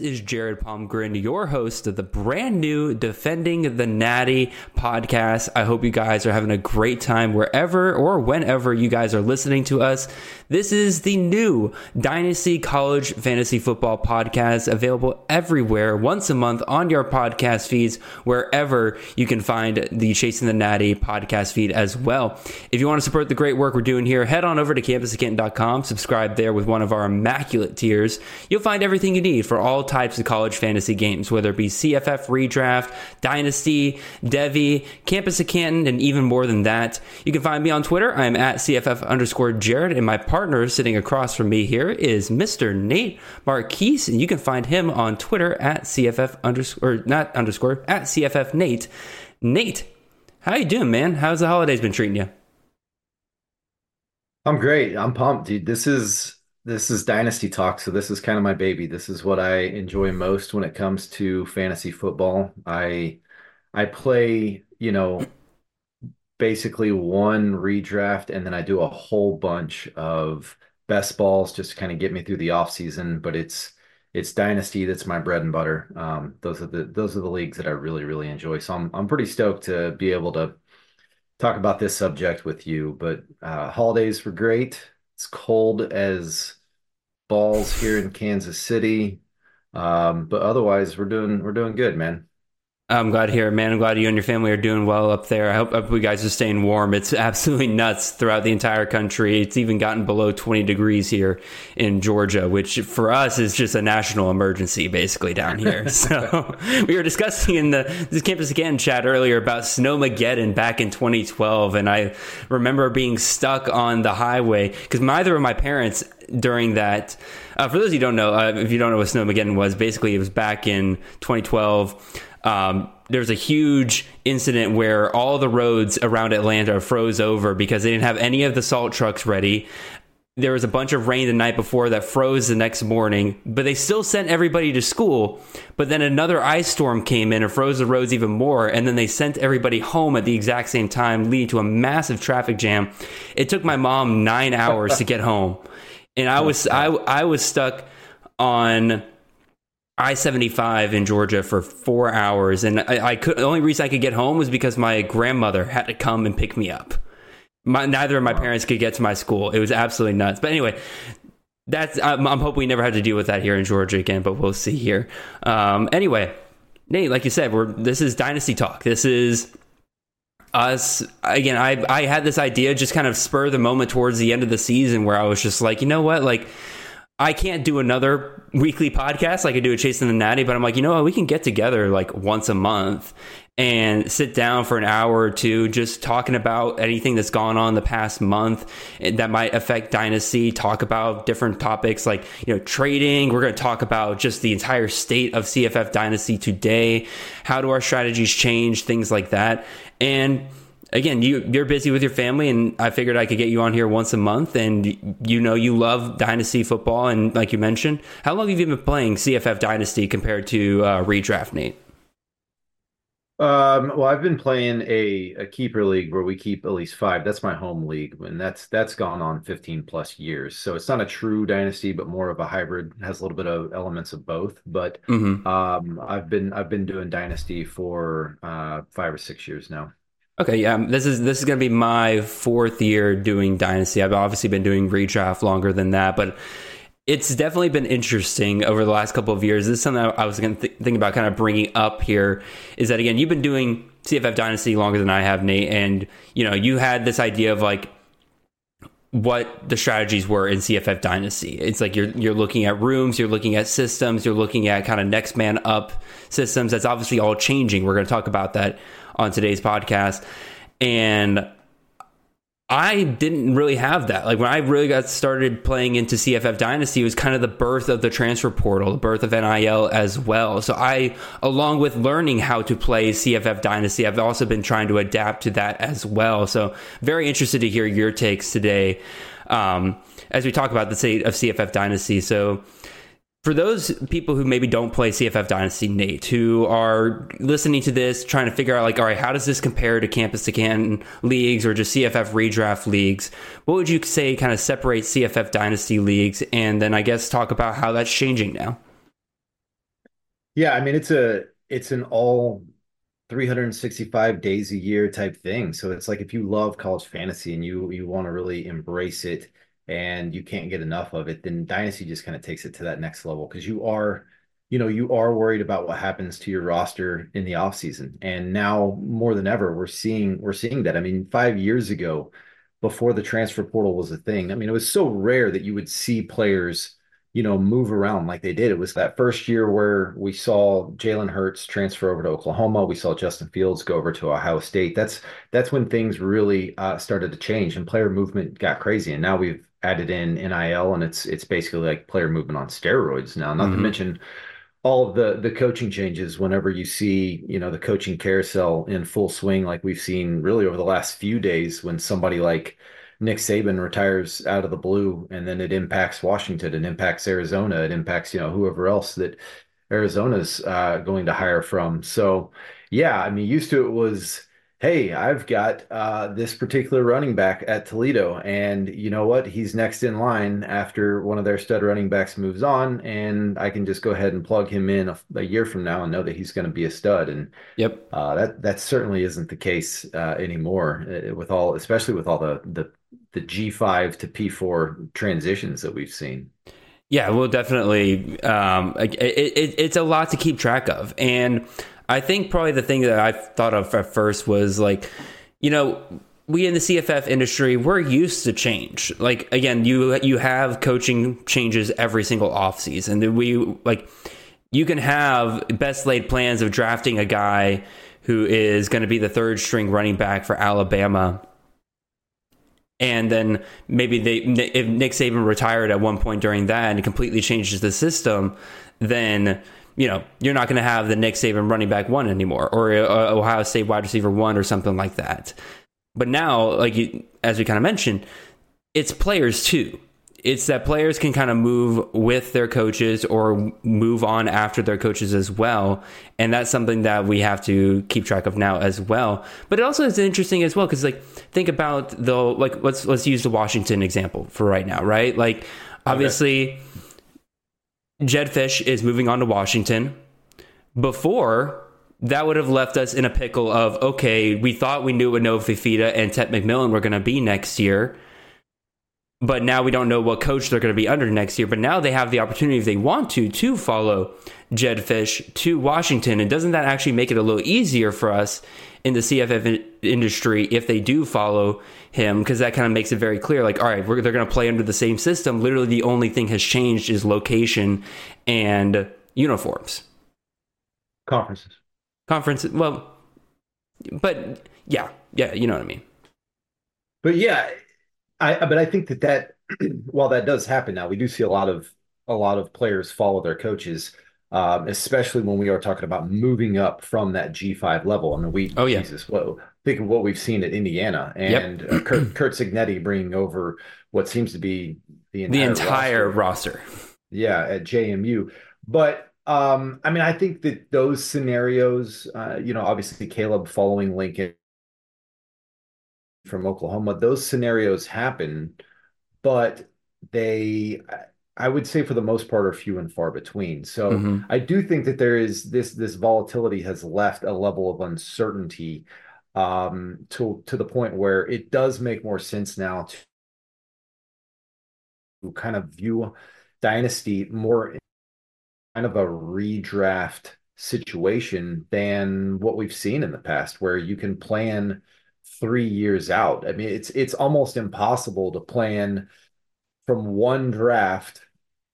is Jared Palmgren, your host of the brand new Defending the Natty podcast. I hope you guys are having a great time wherever or whenever you guys are listening to us. This is the new Dynasty College Fantasy Football podcast, available everywhere once a month on your podcast feeds, wherever you can find the Chasing the Natty podcast feed as well. If you want to support the great work we're doing here, head on over to campusofcanton.com, subscribe there with one of our immaculate tiers. You'll find everything you need for all types of college fantasy games, whether it be CFF redraft, Dynasty, Devy, Campus to Canton, and even more than that. You can find me on Twitter. I'm at CFF underscore Jared, and my partner sitting across from me here is Mr. Nate Marchese, and you can find him on Twitter at CFF underscore, not underscore, at CFF Nate. Nate, how you doing, man? How's the holidays been treating you? I'm great. I'm pumped, dude. This is this is Dynasty Talk, so this is kind of my baby. This is what I enjoy most when it comes to fantasy football. I I play, you know, basically one redraft and then I do a whole bunch of best balls just to kind of get me through the off season. But it's it's dynasty that's my bread and butter. Um, those are the those are the leagues that I really really enjoy. So I'm I'm pretty stoked to be able to talk about this subject with you. But uh, holidays were great. It's cold as balls here in Kansas City. Um, but otherwise, we're doing we're doing good, man. I'm glad to hear man. I'm glad you and your family are doing well up there. I hope, I hope you guys are staying warm. It's absolutely nuts throughout the entire country. It's even gotten below 20 degrees here in Georgia, which for us is just a national emergency basically down here. so we were discussing in the this campus again chat earlier about Snowmageddon back in 2012, and I remember being stuck on the highway because neither of my parents during that. Uh, for those who don't know, uh, if you don't know what Snowmageddon was, basically it was back in 2012 um, there was a huge incident where all the roads around Atlanta froze over because they didn't have any of the salt trucks ready. There was a bunch of rain the night before that froze the next morning, but they still sent everybody to school. But then another ice storm came in and froze the roads even more. And then they sent everybody home at the exact same time, leading to a massive traffic jam. It took my mom nine hours to get home. And I was, I, I was stuck on I seventy five in Georgia for four hours, and I, I, could. The only reason I could get home was because my grandmother had to come and pick me up. My, neither of my parents could get to my school. It was absolutely nuts. But anyway, that's. I'm, I'm hoping we never have to deal with that here in Georgia again. But we'll see here. Um, anyway, Nate, like you said, we're this is dynasty talk. This is us again. I I had this idea just kind of spur the moment towards the end of the season where I was just like, you know what, like I can't do another weekly podcast like I do a Chasing the Natty, but I'm like, you know what? We can get together like once a month and sit down for an hour or two just talking about anything that's gone on the past month that might affect dynasty talk about different topics like you know trading we're going to talk about just the entire state of cff dynasty today how do our strategies change things like that and again, you you're busy with your family, and I figured I could get you on here once a month. And you know you love Dynasty football, and like you mentioned, how long have you been playing CFF Dynasty compared to uh, Redraft, Nate? Um, well, I've been playing a, a keeper league where we keep at least five. That's my home league, and that's that's gone on 15 plus years. So it's not a true dynasty, but more of a hybrid. Has a little bit of elements of both. But mm-hmm. um, I've been I've been doing dynasty for uh, five or six years now. Okay, yeah, this is this is going to be my fourth year doing Dynasty. I've obviously been doing redraft longer than that, but it's definitely been interesting over the last couple of years. This is something I was going to th- think about kind of bringing up here. Is that again? You've been doing CFF Dynasty longer than I have, Nate, and you know you had this idea of like what the strategies were in CFF Dynasty. It's like you're you're looking at rooms, you're looking at systems, you're looking at kind of next man up systems. That's obviously all changing. We're going to talk about that on today's podcast. And I didn't really have that. Like when I really got started playing into CFF Dynasty, was kind of the birth of the transfer portal, the birth of NIL as well. So I, along with learning how to play CFF Dynasty, I've also been trying to adapt to that as well. So very interested to hear your takes today um, as we talk about the state of CFF Dynasty. So for those people who maybe don't play CFF Dynasty, Nate, who are listening to this, trying to figure out, like, all right, how does this compare to campus to can leagues or just CFF redraft leagues? What would you say kind of separates CFF Dynasty leagues? And then I guess talk about how that's changing now. Yeah, I mean, it's a it's an all 365 days a year type thing. So it's like if you love college fantasy and you you want to really embrace it and you can't get enough of it, then Dynasty just kind of takes it to that next level because you are, you know, you are worried about what happens to your roster in the offseason. And now more than ever, we're seeing we're seeing that. I mean, five years ago, before the transfer portal was a thing, I mean, it was so rare that you would see players, you know, move around like they did. It was that first year where we saw Jalen Hurts transfer over to Oklahoma. We saw Justin Fields go over to Ohio State. That's that's when things really uh, started to change and player movement got crazy. And now we've added in NIL, and it's it's basically like player movement on steroids now. Not mm-hmm. to mention all the the coaching changes. Whenever you see you know the coaching carousel in full swing, like we've seen really over the last few days, when somebody like Nick Saban retires out of the blue, and then it impacts Washington, it impacts Arizona, it impacts you know whoever else that Arizona's uh, going to hire from. So yeah, I mean, used to it was hey, I've got uh, this particular running back at Toledo, and you know what? He's next in line after one of their stud running backs moves on, and I can just go ahead and plug him in a, a year from now and know that he's going to be a stud. And yep, uh, that that certainly isn't the case uh, anymore uh, with all, especially with all the the the G five to P four transitions that we've seen. Yeah, well, definitely. Um, it, it, it's a lot to keep track of, and I think probably the thing that I thought of at first was like, you know, we in the CFF industry, we're used to change. Like again, you you have coaching changes every single offseason. We like you can have best laid plans of drafting a guy who is going to be the third string running back for Alabama. And then maybe they if Nick Saban retired at one point during that and completely changes the system, then you know, you're not going to have the Nick Saban running back one anymore or uh, Ohio State wide receiver one or something like that. But now, like you, as we kind of mentioned, it's players too. It's that players can kind of move with their coaches or move on after their coaches as well, and that's something that we have to keep track of now as well. But it also is interesting as well because, like, think about the like let's let's use the Washington example for right now, right? Like, obviously. Okay Jedd Fisch is moving on to Washington. Before, that would have left us in a pickle of okay, we thought we knew what Noah Fifita and Ted McMillan were going to be next year, but now we don't know what coach they're going to be under next year. But now they have the opportunity, if they want to, to follow Jedd Fisch to Washington. And doesn't that actually make it a little easier for us in the CFF industry if they do follow him because that kind of makes it very clear like all right they're going to play under the same system literally the only thing has changed is location and uniforms conferences conferences well but yeah yeah you know what i mean but yeah i but i think that that while that does happen now we do see a lot of a lot of players follow their coaches um, especially when we are talking about moving up from that G5 level. I mean, we, oh, yeah. Jesus, think of what we've seen at Indiana and yep. uh, Curt, Curt Cignetti bringing over what seems to be the entire, the entire roster. roster. Yeah, at JMU. But um, I mean, I think that those scenarios, uh, you know, obviously Caleb following Lincoln from Oklahoma, those scenarios happen, but they I would say for the most part are few and far between. So mm-hmm. I do think that there is this this volatility has left a level of uncertainty um, to to the point where it does make more sense now to kind of view dynasty more kind of a redraft situation than what we've seen in the past, where you can plan three years out. I mean, it's it's almost impossible to plan from one draft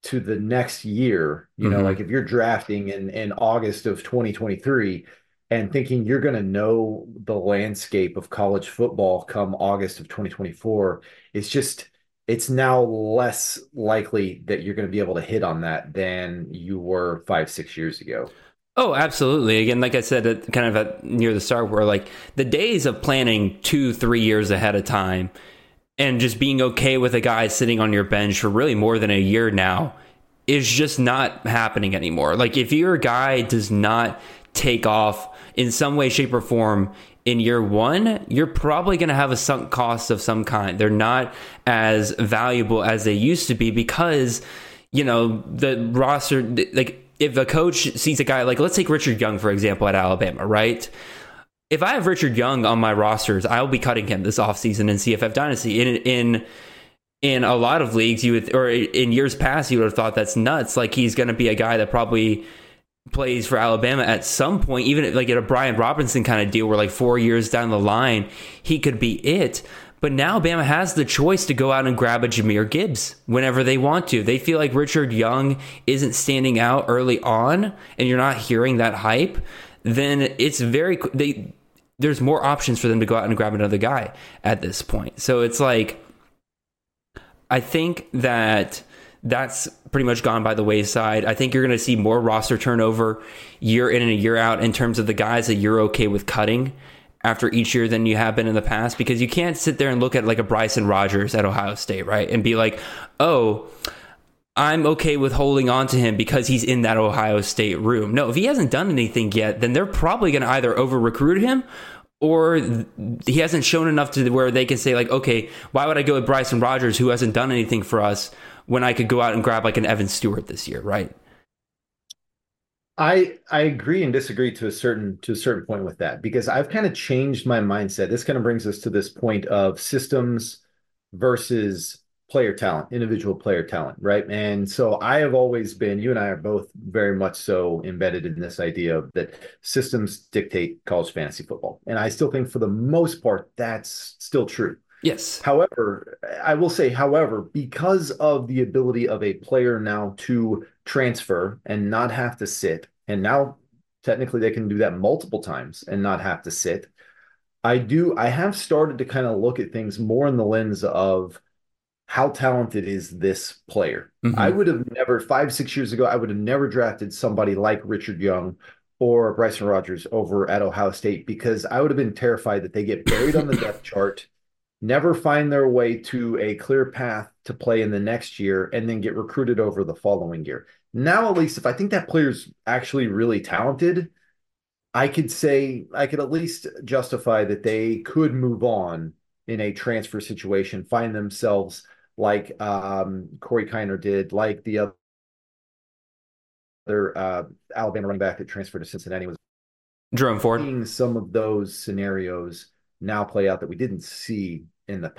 to the next year you know mm-hmm. like if you're drafting in in august of 2023 and thinking you're going to know the landscape of college football come august of 2024 it's just it's now less likely that you're going to be able to hit on that than you were five six years ago Oh, absolutely. Again, like I said, kind of at, near the start, where like the days of planning two, three years ahead of time and just being okay with a guy sitting on your bench for really more than a year now is just not happening anymore. Like if your guy does not take off in some way, shape, or form in year one, you're probably going to have a sunk cost of some kind. They're not as valuable as they used to be because, you know, the roster, like if a coach sees a guy, like let's take Richard Young, for example, at Alabama, right? If I have Richard Young on my rosters, I'll be cutting him this offseason in CFF Dynasty. In, in, in a lot of leagues, you would, or in years past, you would have thought that's nuts. Like he's going to be a guy that probably plays for Alabama at some point, even like at a Brian Robinson kind of deal where like four years down the line, he could be it. But now Bama has the choice to go out and grab a Jahmyr Gibbs whenever they want to. They feel like Richard Young isn't standing out early on and you're not hearing that hype, then it's very they there's more options for them to go out and grab another guy at this point. So it's like I think that that's pretty much gone by the wayside. I think you're going to see more roster turnover year in and year out in terms of the guys that you're okay with cutting after each year than you have been in the past because you can't sit there and look at like a Bryson Rogers at Ohio State, right? And be like, oh, I'm okay with holding on to him because he's in that Ohio State room. No, if he hasn't done anything yet, then they're probably going to either over recruit him or he hasn't shown enough to where they can say like, okay, why would I go with Bryson Rogers who hasn't done anything for us when I could go out and grab like an Evan Stewart this year, right? I I agree and disagree to a certain to a certain point with that because I've kind of changed my mindset. This kind of brings us to this point of systems versus player talent, individual player talent, right? And so I have always been, you and I are both very much so embedded in this idea of that systems dictate college fantasy football. And I still think for the most part that's still true. Yes. However, I will say, however, because of the ability of a player now to transfer and not have to sit, and now technically they can do that multiple times and not have to sit. I do, I have started to kind of look at things more in the lens of how talented is this player? Mm-hmm. I would have never, five, six years ago, I would have never drafted somebody like Richard Young or Bryson Rogers over at Ohio State because I would have been terrified that they get buried on the depth chart never find their way to a clear path to play in the next year and then get recruited over the following year. Now, at least if I think that player's actually really talented, I could say I could at least justify that they could move on in a transfer situation, find themselves like um, Corey Kiner did, like the other uh, Alabama running back that transferred to Cincinnati was Jerome Ford. Seeing some of those scenarios now play out that we didn't see in the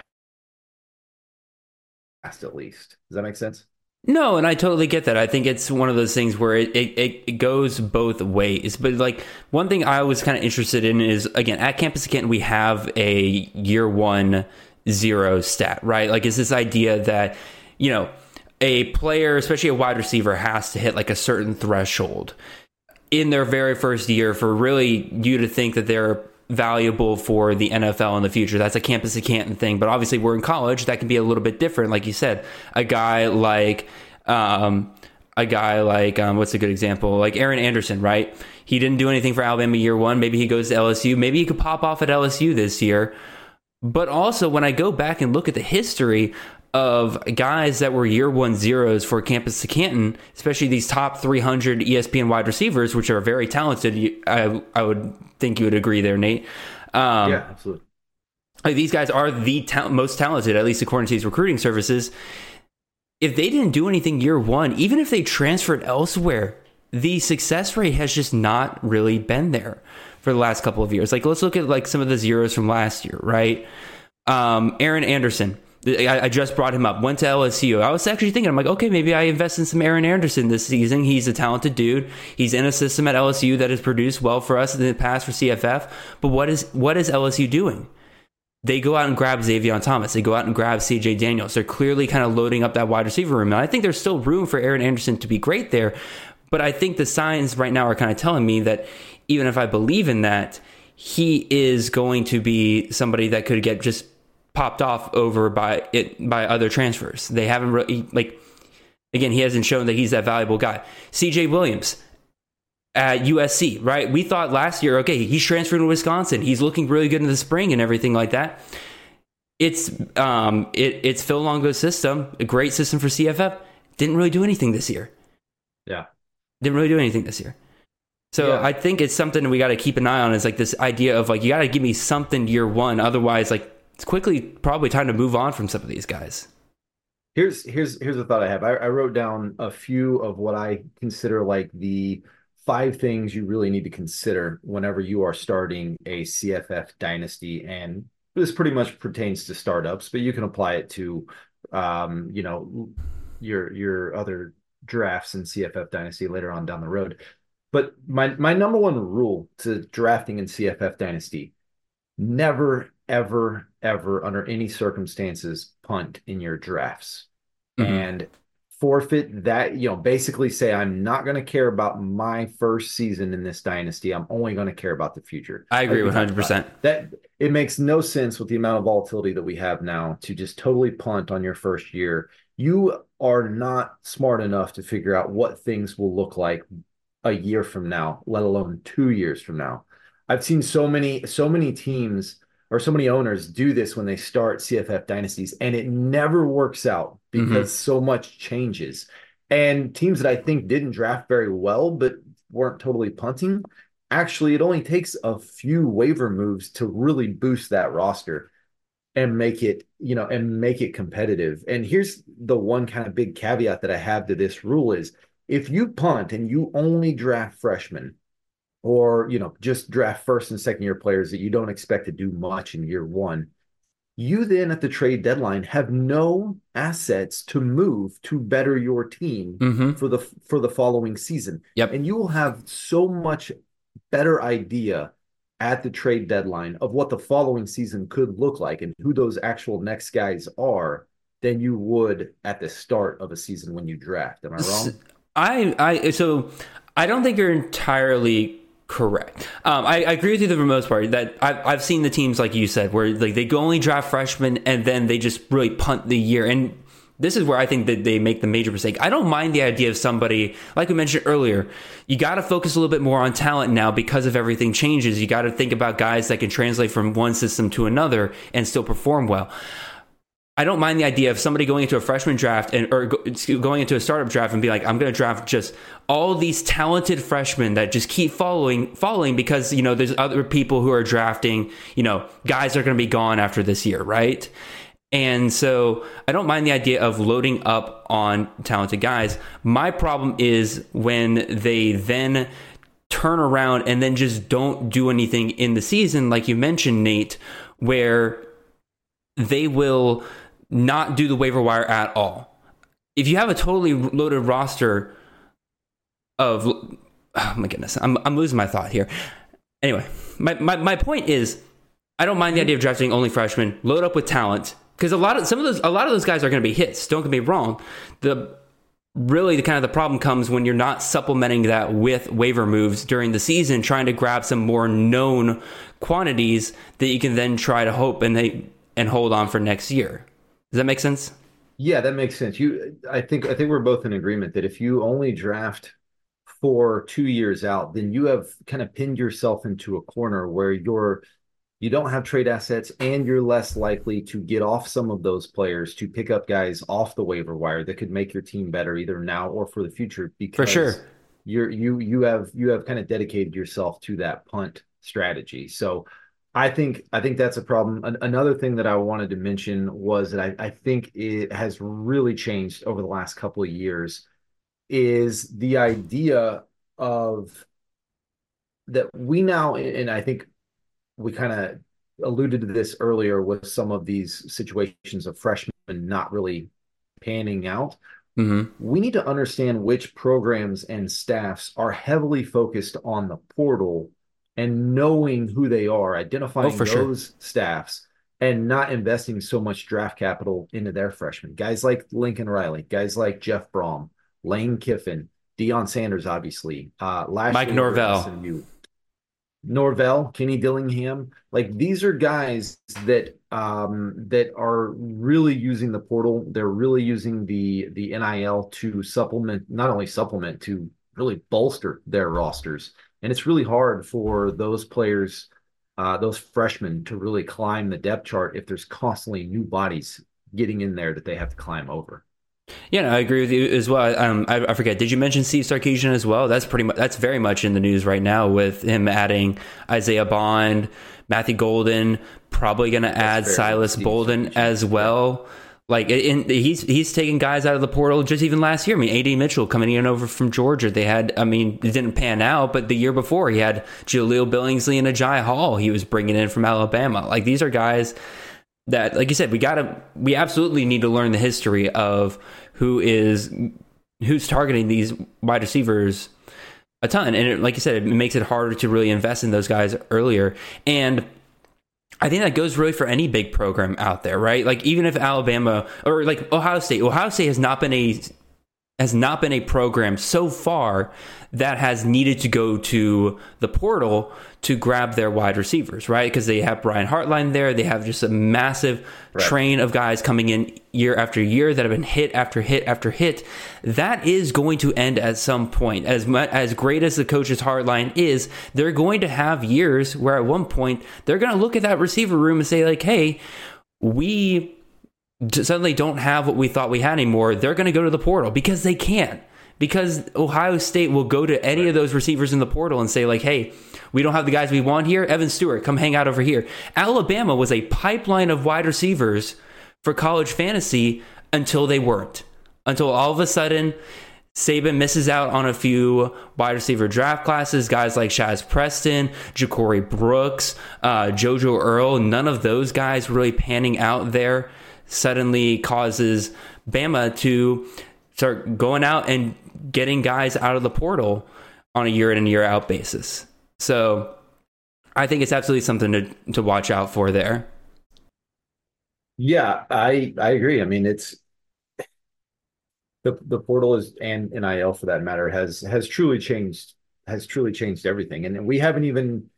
past, at least. Does that make sense? No, and I totally get that. I think it's one of those things where it, it, it goes both ways. But like one thing I was kind of interested in is again at Campus Canton we have a year one zero stat, right? Like is this idea that you know a player, especially a wide receiver, has to hit like a certain threshold in their very first year for really you to think that they're valuable for the NFL in the future. That's a Campus to Canton thing. But obviously, we're in college. That can be a little bit different. Like you said, a guy like, um, a guy like, um, what's a good example? Like Aaron Anderson, right? He didn't do anything for Alabama year one. Maybe he goes to LSU. Maybe he could pop off at LSU this year. But also, when I go back and look at the history of guys that were year one zeros for Campus to Canton, especially these top 300 ESPN wide receivers, which are very talented. I, I would think you would agree there, Nate. Um, yeah, absolutely. Like these guys are the ta- most talented, at least according to these recruiting services. If they didn't do anything year one, even if they transferred elsewhere, the success rate has just not really been there for the last couple of years. Like let's look at like some of the zeros from last year, right? Um, Aaron Anderson I, just brought him up. Went to LSU. I was actually thinking, I'm like, okay, maybe I invest in some Aaron Anderson this season. He's a talented dude. He's in a system at LSU that has produced well for us in the past for CFF. But what is what is LSU doing? They go out and grab Zavion Thomas. They go out and grab CJ Daniels. They're clearly kind of loading up that wide receiver room. And I think there's still room for Aaron Anderson to be great there. But I think the signs right now are kind of telling me that even if I believe in that, he is going to be somebody that could get just popped off over by it by other transfers. They haven't really like again, he hasn't shown that he's that valuable guy. CJ Williams at USC, right? We thought last year, okay, he's transferring to Wisconsin. He's looking really good in the spring and everything like that. It's um it, it's Phil Longo's system, a great system for CFF. didn't really do anything this year. Yeah. Didn't really do anything this year. So Yeah. I think it's something we got to keep an eye on. Is like this idea of like you got to give me something year one, otherwise like it's quickly probably time to move on from some of these guys. Here's here's here's a thought I have. I, I wrote down a few of what I consider like the five things you really need to consider whenever you are starting a CFF dynasty, and this pretty much pertains to startups, but you can apply it to, um, you know, your your other drafts in CFF dynasty later on down the road. But my my number one rule to drafting in CFF dynasty: never, ever, ever, under any circumstances, punt in your drafts Mhm. and forfeit that. You know, basically say I'm not going to care about my first season in this dynasty. I'm only going to care about the future. I agree with hundred percent. That it makes no sense with the amount of volatility that we have now to just totally punt on your first year. You are not smart enough to figure out what things will look like a year from now, let alone two years from now. I've seen so many, so many teams or so many owners do this when they start CFF dynasties, and it never works out mm-hmm. because so much changes. And teams that I think didn't draft very well, but weren't totally punting, actually, it only takes a few waiver moves to really boost that roster and make it, you know, and make it competitive. And here's the one kind of big caveat that I have to this rule is if you punt and you only draft freshmen or, you know, just draft first and second year players that you don't expect to do much in year one, you then at the trade deadline have no assets to move to better your team hmm for the for the following season. Yep. And you will have so much better idea at the trade deadline of what the following season could look like and who those actual next guys are than you would at the start of a season when you draft. Am I wrong? I, I, so I don't think you're entirely correct. Um, I, I agree with you for the most part that I've, I've seen the teams like you said where like they go only draft freshmen and then they just really punt the year and. This is where I think that they make the major mistake. I don't mind the idea of somebody, like we mentioned earlier, you got to focus a little bit more on talent now because of everything changes. You got to think about guys that can translate from one system to another and still perform well. I don't mind the idea of somebody going into a freshman draft and or go, going into a startup draft and be like, I'm going to draft just all these talented freshmen that just keep following, following because you know there's other people who are drafting, you know, guys are going to be gone after this year, right? And so I don't mind the idea of loading up on talented guys. My problem is when they then turn around and then just don't do anything in the season, like you mentioned, Nate, where they will not do the waiver wire at all. If you have a totally loaded roster of, oh my goodness, I'm, I'm losing my thought here. Anyway, my, my, my point is, I don't mind the idea of drafting only freshmen, load up with talent, because a lot of some of those a lot of those guys are going to be hits. Don't get me wrong. The really the kind of the problem comes when you're not supplementing that with waiver moves during the season, trying to grab some more known quantities that you can then try to hope and they and hold on for next year. Does that make sense? Yeah, that makes sense. You, I think, I think we're both in agreement that if you only draft for two years out, then you have kind of pinned yourself into a corner where you're you don't have trade assets and you're less likely to get off some of those players to pick up guys off the waiver wire that could make your team better either now or for the future because For sure. you're you you have you have kind of dedicated yourself to that punt strategy. So I think I think that's a problem. An- another thing that I wanted to mention was that I, I think it has really changed over the last couple of years is the idea of that we now and I think we kind of alluded to this earlier with some of these situations of freshmen not really panning out hmm we need to understand which programs and staffs are heavily focused on the portal and knowing who they are, identifying Oh, for sure. those staffs, and not investing so much draft capital into their freshmen. Guys like Lincoln Riley, guys like Jeff Brohm, Lane Kiffin, Deion Sanders, obviously, uh, last Mike year we were Norvell. Norvell, Kenny Dillingham, like these are guys that um that are really using the portal. They're really using the the NIL to supplement, not only supplement to really bolster their rosters. And it's really hard for those players, uh, those freshmen, to really climb the depth chart if there's constantly new bodies getting in there that they have to climb over. Yeah, no, I agree with you as well. Um, I, I, forget. Did you mention Steve Sarkisian as well? That's pretty much. That's very much in the news right now with him adding Isaiah Bond, Matthew Golden, probably going to add Silas Steve Bolden Sarkisian. as well. Like he's he's taking guys out of the portal just even last year. I mean, AD Mitchell coming in over from Georgia. They had, I mean, it didn't pan out, but the year before he had Jahleel Billingsley and Agiye Hall. He was bringing in from Alabama. Like these are guys that, like you said, we gotta, we absolutely need to learn the history of who is who's targeting these wide receivers a ton. And it, like you said, it makes it harder to really invest in those guys earlier. And I think that goes really for any big program out there, right? Like even if Alabama or like Ohio State, Ohio State has not been a has not been a program so far that has needed to go to the portal to grab their wide receivers, right? Because they have Brian Hartline there. They have just a massive right. train of guys coming in year after year that have been hit after hit after hit. That is going to end at some point. As much, as great as the coach's Hartline is, they're going to have years where at one point they're going to look at that receiver room and say like, "Hey, we suddenly don't have what we thought we had anymore." They're going to go to the portal because they can't. because Ohio State will go to any of those receivers in the portal and say like, "Hey, we don't have the guys we want here. Evan Stewart, come hang out over here." Alabama was a pipeline of wide receivers for college fantasy until they weren't. Until all of a sudden Saban misses out on a few wide receiver draft classes, guys like Shazz Preston, Ja'Corey Brooks, uh, JoJo Earle, none of those guys really panning out there suddenly causes Bama to start going out and getting guys out of the portal on a year in and year out basis. So I think it's absolutely something to to watch out for there. Yeah, I I agree. I mean, it's the the portal is and NIL for that matter has has truly changed has truly changed everything. And we haven't even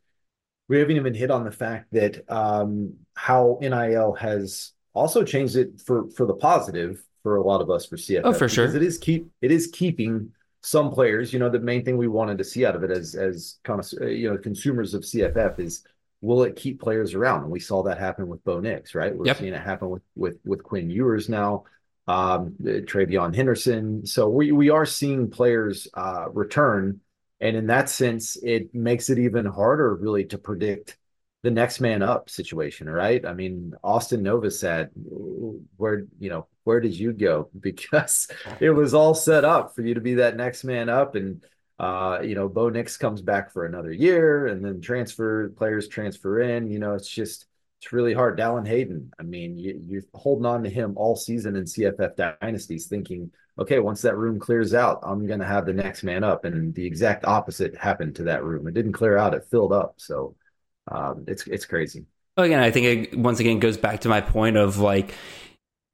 we haven't even hit on the fact that um, how NIL has also changed it for for the positive for a lot of us for CFF. Oh, for sure. It is keep it is keeping some players. You know, the main thing we wanted to see out of it as as kind of uh, you know consumers of CFF is will it keep players around? And we saw that happen with Bo Nix, right? We're yep. seeing it happen with with with Quinn Ewers now, um, TreVeyon Henderson. So we we are seeing players uh, return, and in that sense, it makes it even harder really to predict the next man up situation, right? I mean, Austin Novosad, where you know where did you go? Because it was all set up for you to be that next man up, and uh, you know, Bo Nix comes back for another year, and then transfer players transfer in. You know, it's just it's really hard. Dallan Hayden, I mean, you, you're holding on to him all season in CFF dynasties, thinking, okay, once that room clears out, I'm going to have the next man up, and the exact opposite happened to that room. It didn't clear out; it filled up. So um, it's it's crazy. Again, I think it once again goes back to my point of like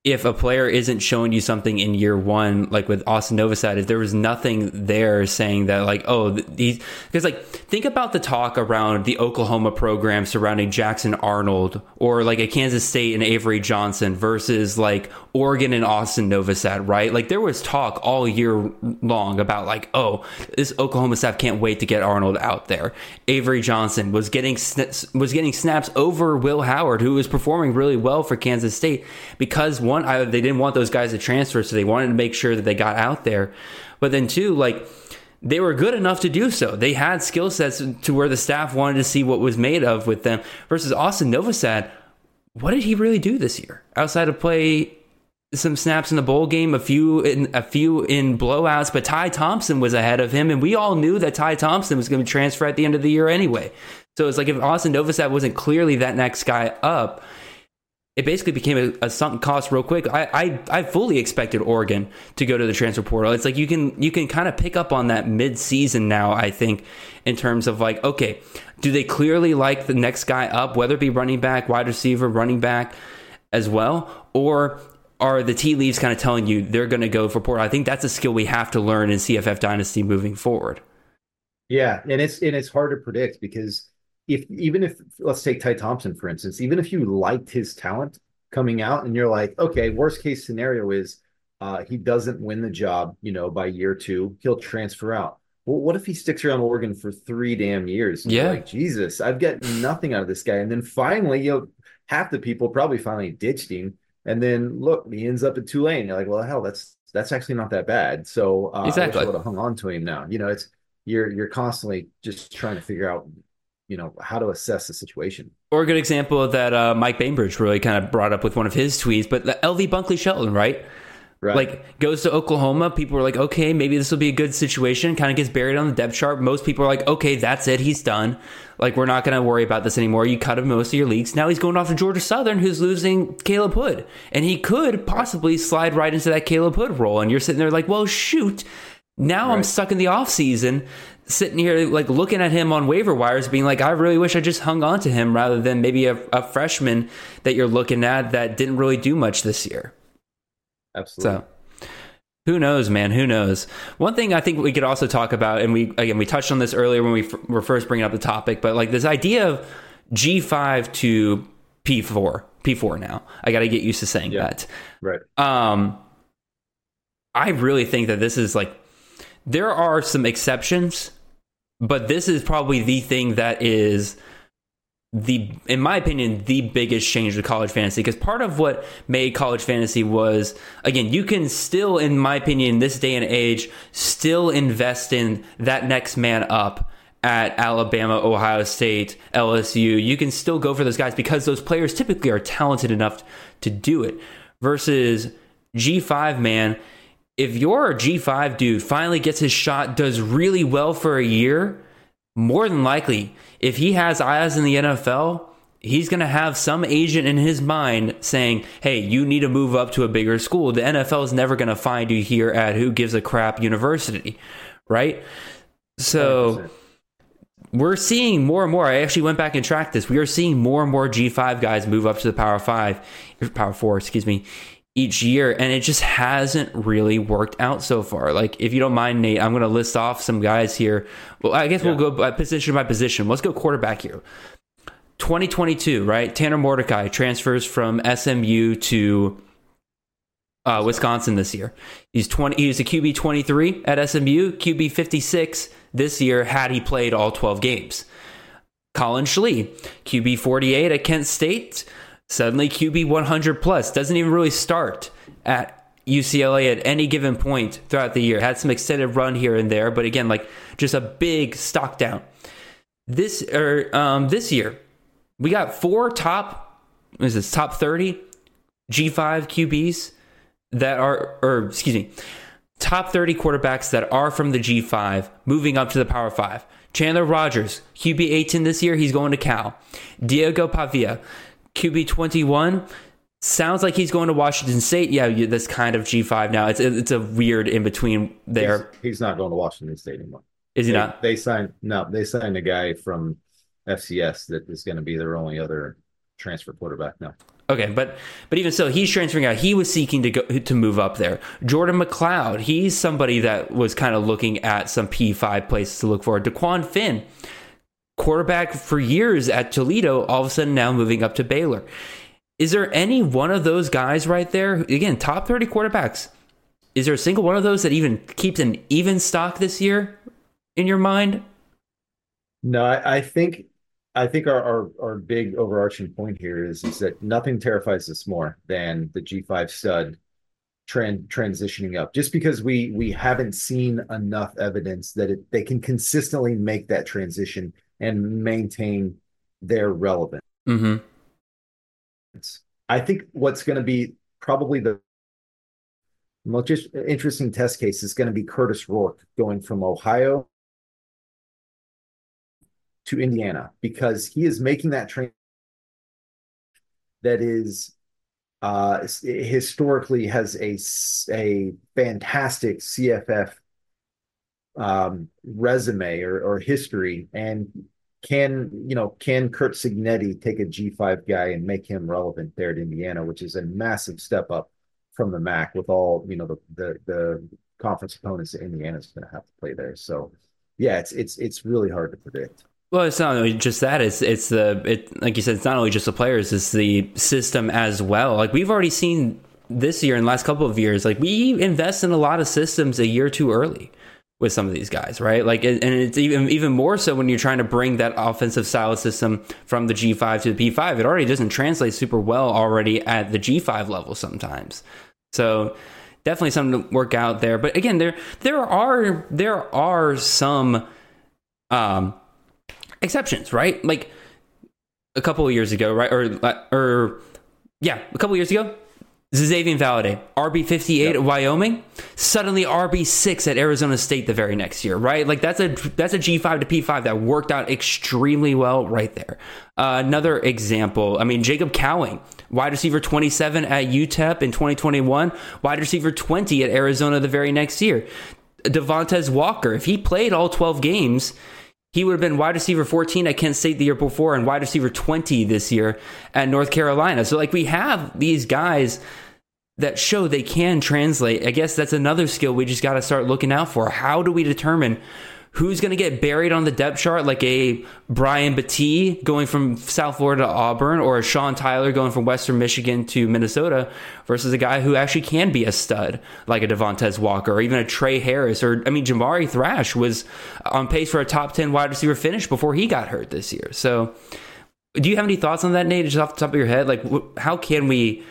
if a player isn't showing you something in year one, like with Austin Novosad, if there was nothing there saying that, like, oh, these, because like, think about the talk around the Oklahoma program surrounding Jackson Arnold or like a Kansas State and Avery Johnson versus like Oregon and Austin Novosad, right? Like, there was talk all year long about like, oh, this Oklahoma staff can't wait to get Arnold out there. Avery Johnson was getting was getting snaps over Will Howard, who was performing really well for Kansas State because one, I, they didn't want those guys to transfer, so they wanted to make sure that they got out there. But then two, like they were good enough to do so. They had skill sets to where the staff wanted to see what was made of with them. Versus Austin Novosad, what did he really do this year outside of play some snaps in the bowl game, a few in a few in blowouts, but Ty Thompson was ahead of him, and we all knew that Ty Thompson was going to transfer at the end of the year anyway. So it's like if Austin Novosad wasn't clearly that next guy up, it basically became a, a sunk cost real quick. I, I, I fully expected Oregon to go to the transfer portal. It's like you can you can kind of pick up on that mid season now. I think in terms of like, okay, do they clearly like the next guy up, whether it be running back, wide receiver, running back as well, or are the tea leaves kind of telling you they're going to go for portal? I think that's a skill we have to learn in CFF Dynasty moving forward. Yeah, and it's and it's hard to predict because if even if let's take Ty Thompson for instance, even if you liked his talent coming out and you're like, okay, worst case scenario is uh, he doesn't win the job, you know, by year two, he'll transfer out. Well, what if he sticks around Oregon for three damn years? yeah, like Jesus, I've got nothing out of this guy, and then finally, you know, half the people probably finally ditched him, and then look, he ends up at Tulane. You're like, well, hell, that's that's actually not that bad. So uh, exactly. I I would have hung on to him now. You know, it's you're you're constantly just trying to figure out you know how to assess the situation. Or a good example that uh, Mike Bainbridge really kind of brought up with one of his tweets, but the LV Bunkley Shelton, right? Right. Like goes to Oklahoma, people are like, okay, maybe this will be a good situation. Kind of gets buried on the depth chart. Most people are like, okay, that's it, he's done. Like we're not going to worry about this anymore. You cut him most of your leagues. Now he's going off to Georgia Southern, who's losing Caleb Hood, and he could possibly slide right into that Caleb Hood role. And you're sitting there like, well, shoot. Now right. I'm stuck in the off season, sitting here like looking at him on waiver wires, being like, I really wish I just hung on to him rather than maybe a, a freshman that you're looking at that didn't really do much this year. Absolutely. So who knows, man? Who knows? One thing I think we could also talk about, and we again we touched on this earlier when we f- were first bringing up the topic, but like this idea of G five to P four, P four. Now I got to get used to saying yeah, that. Right. Um, I really think that this is like there are some exceptions, but this is probably the thing that is the in my opinion the biggest change to college fantasy because part of what made college fantasy was again you can still in my opinion in this day and age still invest in that next man up at Alabama, Ohio State, LSU. You can still go for those guys because those players typically are talented enough to do it versus G5 man if your G5 dude finally gets his shot does really well for a year more than likely, if he has eyes in the NFL, he's going to have some agent in his mind saying, hey, you need to move up to a bigger school. The NFL is never going to find you here at who gives a crap university, right? So 100%. we're seeing more and more. I actually went back and tracked this. We are seeing more and more G5 guys move up to the Power 5, Power 4, excuse me, each year and it just hasn't really worked out so far. Like if you don't mind Nate, I'm going to list off some guys here. Well, I guess yeah. we'll go by position by position. Let's go quarterback here. 2022, right? Tanner Mordecai transfers from SMU to uh, Wisconsin this year. He's 20 he's a QB 23 at SMU, QB 56 this year had he played all 12 games. Collin Schlee, QB 48 at Kent State, Suddenly, QB 100 plus doesn't even really start at UCLA at any given point throughout the year. Had some extended run here and there, but again, like just a big stock down. This or er, um, this year, we got four top. Is this top 30 G5 QBs that are, or excuse me, top 30 quarterbacks that are from the G5 moving up to the Power 5. Chandler Rogers, QB 18 this year, he's going to Cal. Diego Pavia, QB 21 sounds like he's going to Washington State. Yeah, that's kind of G5 now. It's it's a weird in between there. He's, he's, not going to Washington State anymore. Is he they, not? They signed no, they signed a guy from FCS that is going to be their only other transfer quarterback now. Okay, but but even so, he's transferring out. He was seeking to go to move up there. Jordan McCloud, he's somebody that was kind of looking at some P five places to look for. Dequan Finn, quarterback for years at Toledo, all of a sudden now moving up to Baylor. Is there any one of those guys right there? Again, top 30 quarterbacks. Is there a single one of those that even keeps an even stock this year in your mind? No, I, I think I think our, our, our big overarching point here is is that nothing terrifies us more than the G5 stud trend transitioning up. Just because we we haven't seen enough evidence that it, they can consistently make that transition and maintain their relevance. Mm-hmm. I think what's going to be probably the most interesting test case is going to be Kurtis Rourke going from Ohio to Indiana because he is making that train that is uh, historically has a a fantastic CFF um, resume or, or history and can you know can Curt Cignetti take a G5 guy and make him relevant there at Indiana, which is a massive step up from the MAC with all you know the the, the conference opponents that Indiana's going to have to play there. So yeah, it's it's it's really hard to predict. Well, it's not just that. It's it's the it like you said. It's not only just the players. It's the system as well. Like we've already seen this year and last couple of years. Like we invest in a lot of systems a year too early with some of these guys, right? Like, and it's even even more so when you're trying to bring that offensive style system from the G5 to the P5. It already doesn't translate super well already at the G5 level sometimes. So definitely something to work out there. But again, there there are there are some um, exceptions, right? Like a couple of years ago, right? Or or yeah, a couple years ago, Xazavian Valladay, RB fifty eight yep. at Wyoming, suddenly RB six at Arizona State the very next year, right? Like that's a that's a G five to P five that worked out extremely well right there. Uh, another example, I mean Jacob Cowing, wide receiver twenty seven at UTEP in twenty twenty one, wide receiver twenty at Arizona the very next year. Devontez Walker, if he played all twelve games, he would have been wide receiver 14 at Kent State the year before and wide receiver 20 this year at North Carolina. So, like, we have these guys that show they can translate. I guess that's another skill we just got to start looking out for. How do we determine who's going to get buried on the depth chart, like a Brian Battie going from South Florida to Auburn, or a Sean Tyler going from Western Michigan to Minnesota, versus a guy who actually can be a stud, like a Devontez Walker, or even a Tre Harris, or I mean, Jamari Thrash was on pace for a top ten wide receiver finish before he got hurt this year. So, do you have any thoughts on that, Nate? Just off the top of your head, like how can we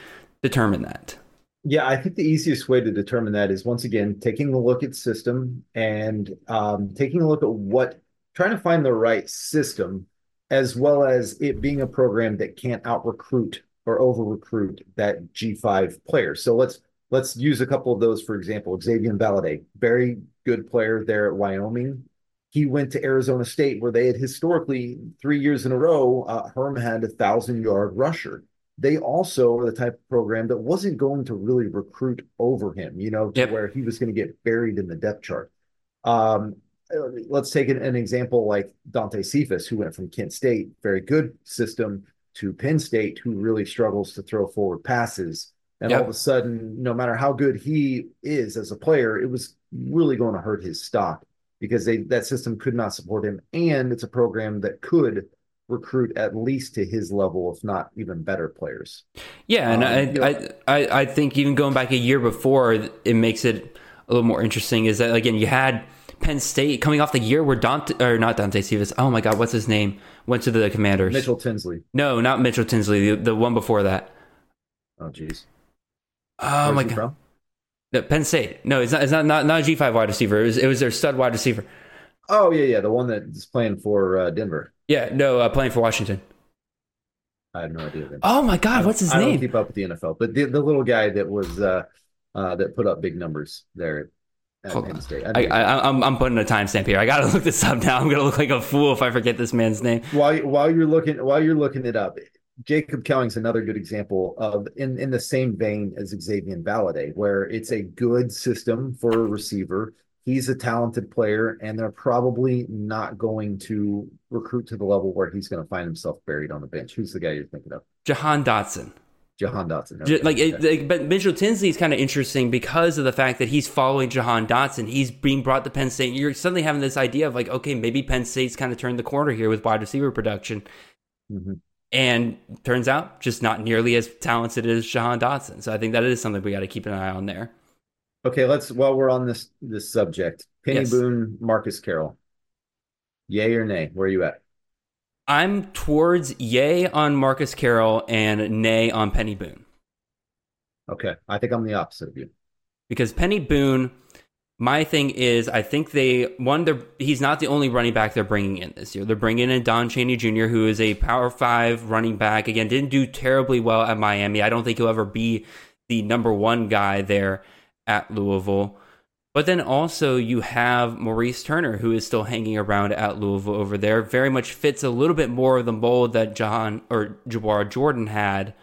determine that? Yeah, I think the easiest way to determine that is once again taking a look at system and um, taking a look at what, trying to find the right system, as well as it being a program that can't out recruit or over recruit that G5 player. So let's let's use a couple of those for example. Xazavian Valladay, very good player there at Wyoming. He went to Arizona State, where they had historically three years in a row, uh, Herm had a thousand yard rusher they also are the type of program that wasn't going to really recruit over him, you know, to yep. where he was going to get buried in the depth chart. Um, let's take an, an, example like Dante Cephas, who went from Kent State, very good system, to Penn State, who really struggles to throw forward passes. And yep. all of a sudden, no matter how good he is as a player, it was really going to hurt his stock because they, that system could not support him. And it's a program that could recruit at least to his level, if not even better players. Yeah, and um, I, you know, I, I, I think even going back a year before, it makes it a little more interesting. Is that again you had Penn State coming off the year where Dante or not Dante Stevens? Oh my God, what's his name? Went to the Commanders. Mitchell Tinsley. No, not Mitchell Tinsley. The, the one before that. Oh jeez. Oh Where's my God. No, Penn State. No, it's not. It's not. Not, not a G five wide receiver. It was, it was their stud wide receiver. Oh yeah, yeah, the one that's playing for uh, Denver. Yeah, no, uh, playing for Washington. I have no idea. Oh my God, what's his I name? I don't keep up with the NFL, but the, the little guy that was uh, uh, that put up big numbers there at Hold Penn State. I, I, I'm I'm putting a timestamp here. I got to look this up now. I'm gonna look like a fool if I forget this man's name. While while you're looking while you're looking it up, Jacob Cowing's another good example of in in the same vein as Xazavian Valladay, where it's a good system for a receiver he's a talented player, and they're probably not going to recruit to the level where he's going to find himself buried on the bench. Who's the guy you're thinking of? Jahan Dotson. Jahan Dotson. Okay. Like, it, like, but Mitchell Tinsley is kind of interesting because of the fact that he's following Jahan Dotson. He's being brought to Penn State. You're suddenly having this idea of like, okay, maybe Penn State's kind of turned the corner here with wide receiver production. Mm-hmm. And turns out just not nearly as talented as Jahan Dotson. So I think that is something we got to keep an eye on there. Okay, let's while we're on this this subject, Peny yes. Boone, Marcus Carroll. Yay or nay? Where are you at? I'm towards yay on Marcus Carroll and nay on Peny Boone. Okay, I think I'm the opposite of you. Because Peny Boone, my thing is, I think they one. They're he's not the only running back they're bringing in this year. They're bringing in Don Chaney Jr., who is a Power Five running back. Again, didn't do terribly well at Miami. I don't think he'll ever be the number one guy there at Louisville. But then also you have Maurice Turner, who is still hanging around at Louisville over there. Very much fits a little bit more of the mold that John or Jawhar Jordan had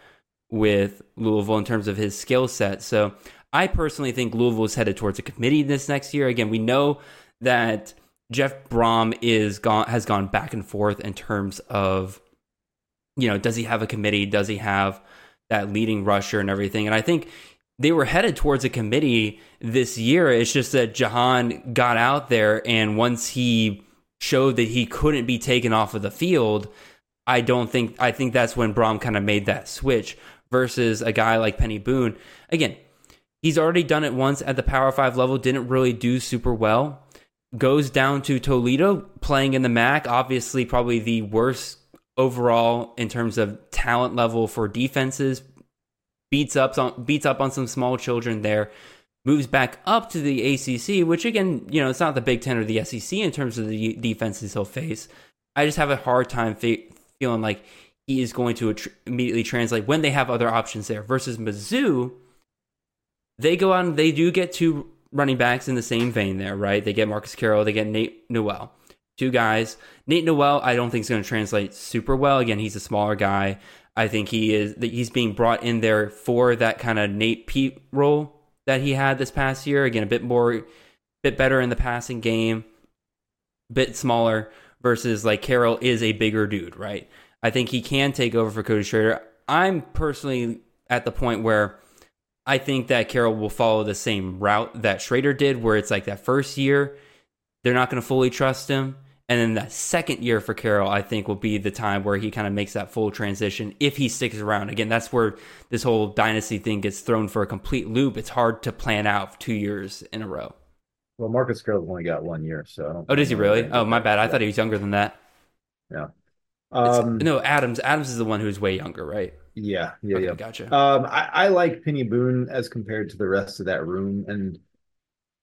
with Louisville in terms of his skill set. So I personally think Louisville is headed towards a committee this next year. Again, we know that Jeff Brohm is gone has gone back and forth in terms of, you know, does he have a committee? Does he have that leading rusher and everything? And I think they were headed towards a committee this year. It's just that Jahan got out there, and once he showed that he couldn't be taken off of the field, I don't think I think that's when Brohm kind of made that switch versus a guy like Peny Boone. Again, he's already done it once at the Power Five level, didn't really do super well. Goes down to Toledo, playing in the MAC, obviously probably the worst overall in terms of talent level for defenses, beats up on beats up on some small children there. moves back up to the ACC, which again, you know, it's not the Big Ten or the SEC in terms of the defenses he'll face. I just have a hard time fe- feeling like he is going to immediately translate when they have other options there. Versus Mizzou, they go out and they do get two running backs in the same vein there, right? They get Marcus Carroll, they get Nate Noel. Two guys. Nate Noel, I don't think is going to translate super well. Again, he's a smaller guy. I think he is that he's being brought in there for that kind of Nate Peat role that he had this past year. Again, a bit more, bit better in the passing game, bit smaller versus like Carroll is a bigger dude, right? I think he can take over for Cody Schrader. I'm personally at the point where I think that Carroll will follow the same route that Schrader did, where it's like that first year, they're not going to fully trust him. And then the second year for Carroll, I think, will be the time where he kind of makes that full transition if he sticks around. Again, that's where this whole dynasty thing gets thrown for a complete loop. It's hard to plan out two years in a row. Well, Marcus Carroll only got one year, so. Oh, does he really? Oh, my bad. I thought he was younger than that. Yeah. Um, no, Adams. Adams is the one who's way younger, right? Yeah, yeah, okay, yeah. Gotcha. Um, I, I like Peny Boone as compared to the rest of that room, and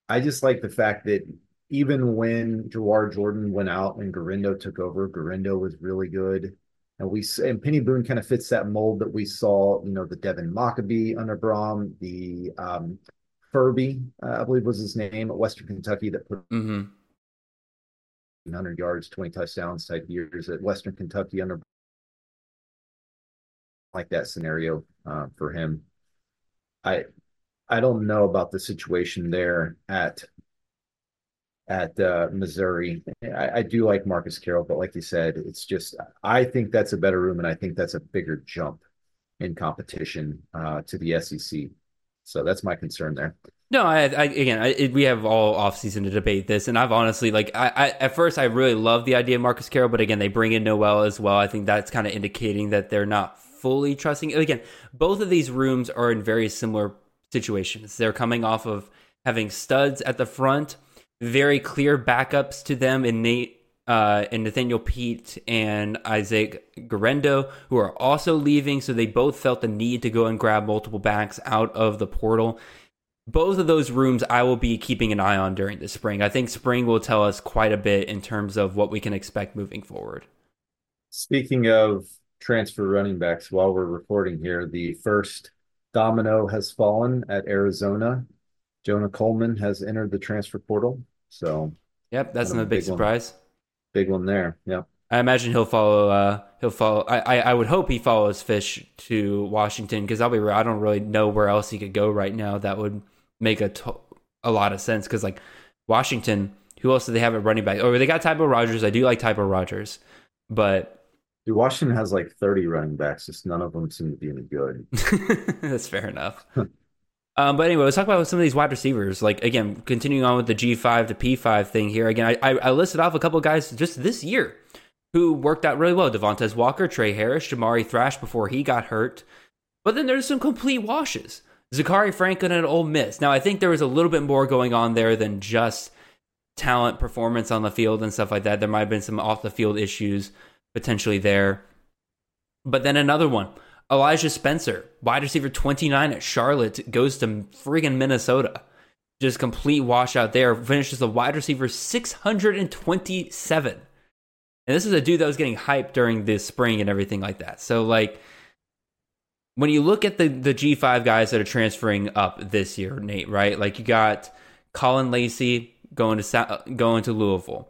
I just like the fact that even when Jawhar Jordan went out and Guerendo took over, Guerendo was really good. And we and Peny Boone kind of fits that mold that we saw, you know, the Devin Mockobee under Brohm, the um, Furby, uh, I believe was his name at Western Kentucky that put mm-hmm. 100 yards, 20 touchdowns type years at Western Kentucky under like that scenario uh, for him. I I don't know about the situation there at at uh, Missouri. I, I, do like Marcus Carroll, but like you said, it's just I think that's a better room, and I think that's a bigger jump in competition uh, to the SEC. So that's my concern there. No, I, I again, I, we have all offseason to debate this, and I've honestly like I at first I really love the idea of Marcus Carroll, but again, they bring in Noel as well. I think that's kind of indicating that they're not fully trusting. Again, both of these rooms are in very similar situations. They're coming off of having studs at the front very clear backups to them in Nate uh, and Nathaniel Peat and Isaac Guerendo, who are also leaving. So they both felt the need to go and grab multiple backs out of the portal. Both of those rooms I will be keeping an eye on during the spring. I think spring will tell us quite a bit in terms of what we can expect moving forward. Speaking of transfer running backs, while we're recording here, the first domino has fallen at Arizona. Jonah Coleman has entered the transfer portal. So, yep, that's another big, big surprise. One. Big one there. Yeah. I imagine he'll follow. Uh, he'll follow. I, I, I would hope he follows Fisch to Washington because I'll be real. I don't really know where else he could go right now. That would make a to- a lot of sense because like Washington, who else do they have at running back? Oh, they got Tybo Rogers. I do like Tybo Rogers, but Dude, Washington has like 30 running backs. Just none of them seem to be any good. That's fair enough. Um, but anyway, let's talk about some of these wide receivers. Like again, continuing on with the G five to P five thing here. Again, I, I listed off a couple guys just this year who worked out really well. Devontez Walker, Tre Harris, Jamari Thrash before he got hurt. But then there's some complete washes. Zakhari Franklin and Ole Miss. Now I think there was a little bit more going on there than just talent, performance on the field, and stuff like that. There might have been some off the field issues potentially there. But then another one. Elijah Spencer, wide receiver 29 at Charlotte, goes to friggin' Minnesota. Just complete washout there. Finishes the wide receiver 627. And this is a dude that was getting hyped during the spring and everything like that. So, like, when you look at the, the G5 guys that are transferring up this year, Nate, right? Like, you got Caullin Lacy going to uh, going to Louisville.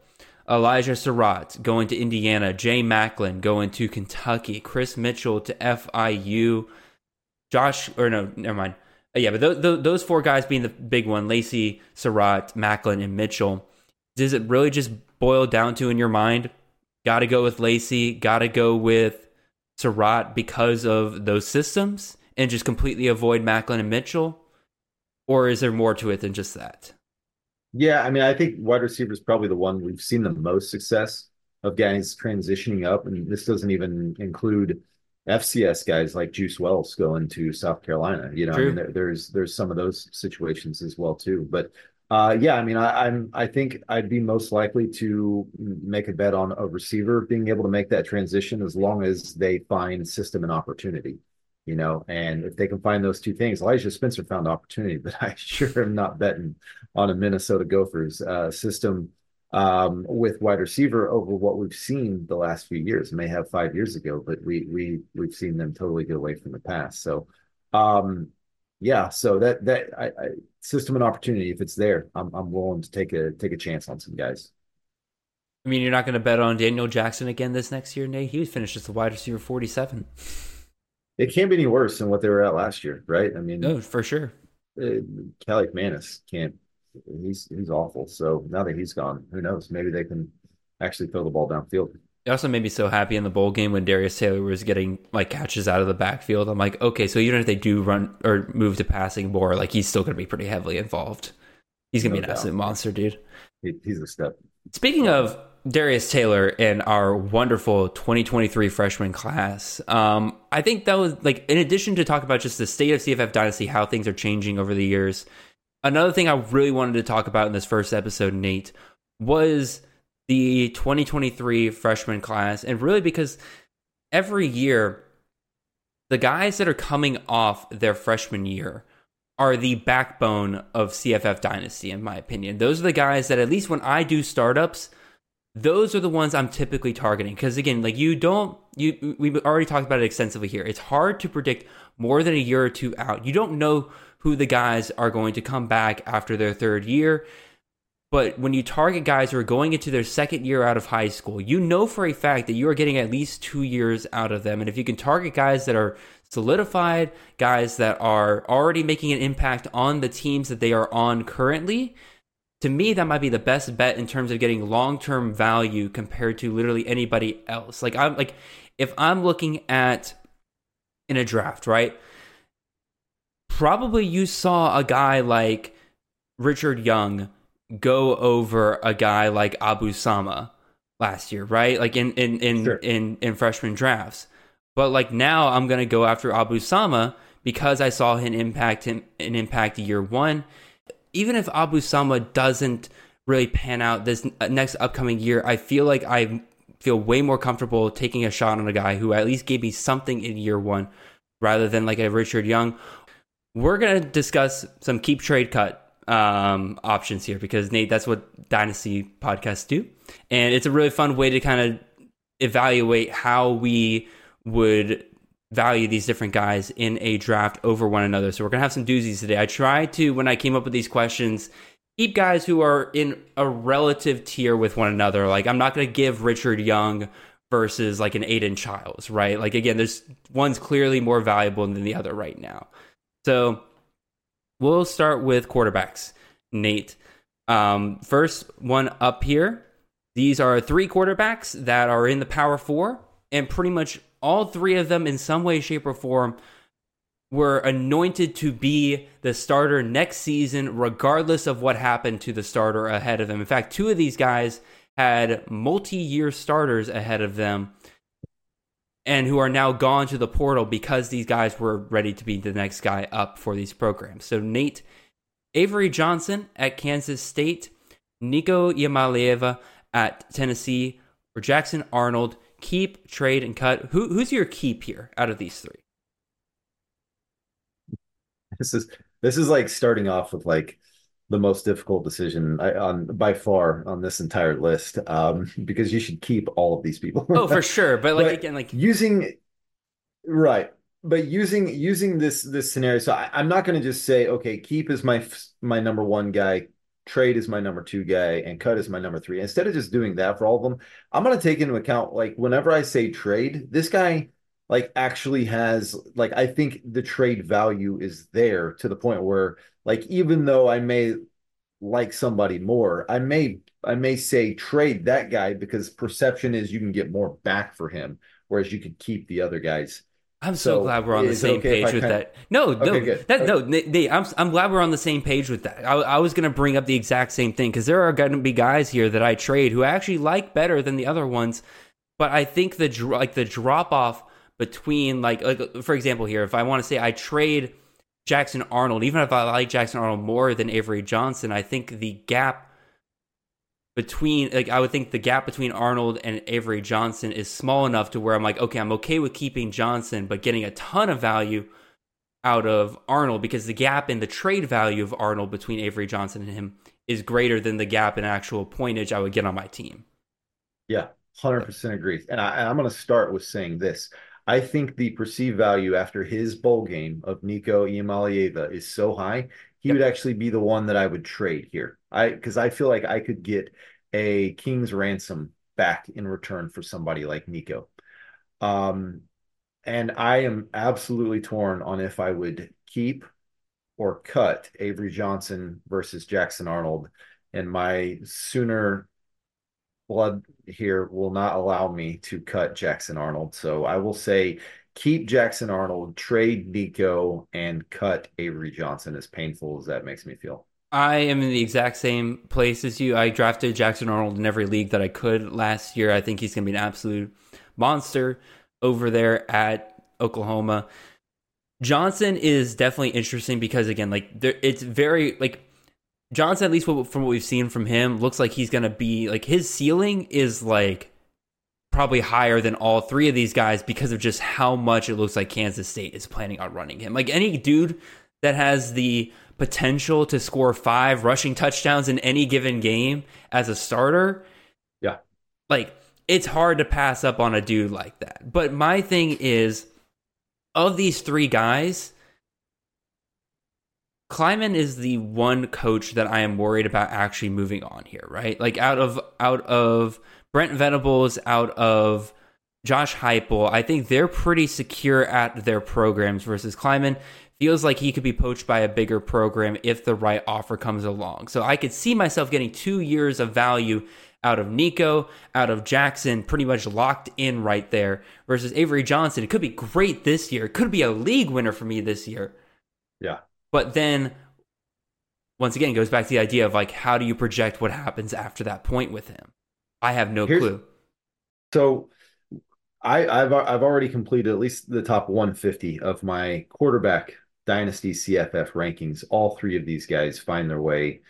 Elijah Sarratt going to Indiana, Jay Macklin going to Kentucky, Chris Mitchell to FIU, Josh, or no, never mind. Uh, yeah, but th- th- those four guys being the big one Lacy, Sarratt, Macklin, and Mitchell. Does it really just boil down to in your mind? Got to go with Lacy, got to go with Sarratt because of those systems and just completely avoid Macklin and Mitchell? Or is there more to it than just that? Yeah, I mean, I think wide receiver is probably the one we've seen the most success of guys transitioning up, and this doesn't even include FCS guys like Juice Wells going to South Carolina. You know, I mean, there, there's there's some of those situations as well too. But uh, yeah, I mean, I, I'm I think I'd be most likely to make a bet on a receiver being able to make that transition as long as they find system and opportunity. You know, and if they can find those two things, Elijah Spencer found opportunity, but I sure am not betting on a Minnesota Gophers uh, system um, with wide receiver over what we've seen the last few years. May have five years ago, but we we we've seen them totally get away from the past. So, um, yeah, so that that I, I, system and opportunity, if it's there, I'm I'm willing to take a take a chance on some guys. I mean, you're not going to bet on Daniel Jackson again this next year, Nate. He was finished as the wide receiver 47 it can't be any worse than what they were at last year, right? I mean, no, for sure. Uh, Kaliakmanis can't. He's he's awful. So now that he's gone, who knows? Maybe they can actually throw the ball downfield. It also made me so happy in the bowl game when Darius Taylor was getting like catches out of the backfield. I'm like, okay, so even if they do run or move to passing more, like he's still going to be pretty heavily involved. He's going to no be an doubt. absolute monster, dude. He, he's a step. Speaking of Darius Taylor and our wonderful 2023 freshman class. Um, I think that was like, in addition to talk about just the state of CFF Dynasty, how things are changing over the years, another thing I really wanted to talk about in this first episode, Nate, was the 2023 freshman class. And really because every year, the guys that are coming off their freshman year are the backbone of CFF Dynasty, in my opinion. Those are the guys that, at least when I do startups, those are the ones I'm typically targeting because again, like you don't you we've already talked about it extensively here. It's hard to predict more than a year or two out. You don't know who the guys are going to come back after their third year. But when you target guys who are going into their second year out of high school, you know for a fact that you are getting at least two years out of them. And if you can target guys that are solidified, guys that are already making an impact on the teams that they are on currently, to me that might be the best bet in terms of getting long-term value compared to literally anybody else. Like i'm like if i'm looking at in a draft right? Probably you saw a guy like richard young go over a guy like abu sama last year right? Like in in in sure. in, in freshman drafts. But like now i'm gonna go after abu sama because i saw him impact him an impact year one even if Abu Sama doesn't really pan out this next upcoming year, I feel like I feel way more comfortable taking a shot on a guy who at least gave me something in year one rather than like a Richard Young. We're going to discuss some keep trade cut um, options here because Nate, that's what Dynasty podcasts do. And it's a really fun way to kind of evaluate how we would value these different guys in a draft over one another. So we're going to have some doozies today. I try to, when I came up with these questions, keep guys who are in a relative tier with one another. Like, I'm not going to give Richard Young versus like an Aidan Chiles, right? Like, again, there's one's clearly more valuable than the other right now. So we'll start with quarterbacks, Nate. Um, first one up here. These are three quarterbacks that are in the Power Four, and pretty much all three of them, in some way, shape, or form, were anointed to be the starter next season, regardless of what happened to the starter ahead of them. In fact, two of these guys had multi year starters ahead of them and who are now gone to the portal because these guys were ready to be the next guy up for these programs. So, Nate Avery Johnson at Kansas State, Nico Iamaleava at Tennessee, or Jackson Arnold keep, trade, and cut. Who who's your keep here out of these three? This is this is like starting off with like the most difficult decision I, on by far on this entire list um, because you should keep all of these people. oh, for sure, but like but again, like using right, but using using this this scenario. So I, I'm not going to just say okay, keep is my my number one guy, trade is my number two guy and cut is my number three. Instead of just doing that for all of them, I'm going to take into account like whenever I say trade, this guy like actually has like I think the trade value is there to the point where like even though I may like somebody more, I may I may say trade that guy because perception is you can get more back for him, whereas you could keep the other guys. I'm so, so glad we're on the same okay page with that. No, no, okay, that, okay. no, they, I'm I'm glad we're on the same page with that. I, I was going to bring up the exact same thing because there are going to be guys here that I trade who I actually like better than the other ones, but I think the like the drop off between like like for example here, if I want to say I trade Jackson Arnold, even if I like Jackson Arnold more than Avery Johnson, I think the gap between like I would think the gap between Arnold and Avery Johnson is small enough to where I'm like, okay, I'm okay with keeping Johnson, but getting a ton of value out of Arnold because the gap in the trade value of Arnold between Avery Johnson and him is greater than the gap in actual pointage I would get on my team. Yeah, 100% agree. And I, I'm going to start with saying this. I think the perceived value after his bowl game of Nico Iamaleava is so high, he yep. would actually be the one that I would trade here. I because I feel like I could get a king's ransom back in return for somebody like Nico. Um, and I am absolutely torn on if I would keep or cut Avery Johnson versus Jackson Arnold. And my sooner blood here will not allow me to cut Jackson Arnold. So I will say keep Jackson Arnold, trade Nico, and cut Avery Johnson, as painful as that makes me feel. I am in the exact same place as you. I drafted Jackson Arnold in every league that I could last year. I think he's going to be an absolute monster over there at Oklahoma. Johnson is definitely interesting because again, like there, it's very like Johnson, at least from what we've seen from him, looks like he's going to be like his ceiling is like probably higher than all three of these guys because of just how much it looks like Kansas State is planning on running him. Like any dude that has the potential to score five rushing touchdowns in any given game as a starter, yeah, like it's hard to pass up on a dude like that. But my thing is, of these three guys, Klieman is the one coach that I am worried about actually moving on here, right? Like out of out of Brent Venables, out of Josh Heupel, I think they're pretty secure at their programs versus Klieman feels like he could be poached by a bigger program if the right offer comes along. So I could see myself getting 2 years of value out of Nico, out of Jackson, pretty much locked in right there versus Avery Johnson. It could be great this year. It could be a league winner for me this year. Yeah. But then once again, it goes back to the idea of like, how do you project what happens after that point with him? I have no Here's, clue. So I, I've I've already completed at least the top 150 of my quarterback dynasty CFF rankings. All three of these guys find their way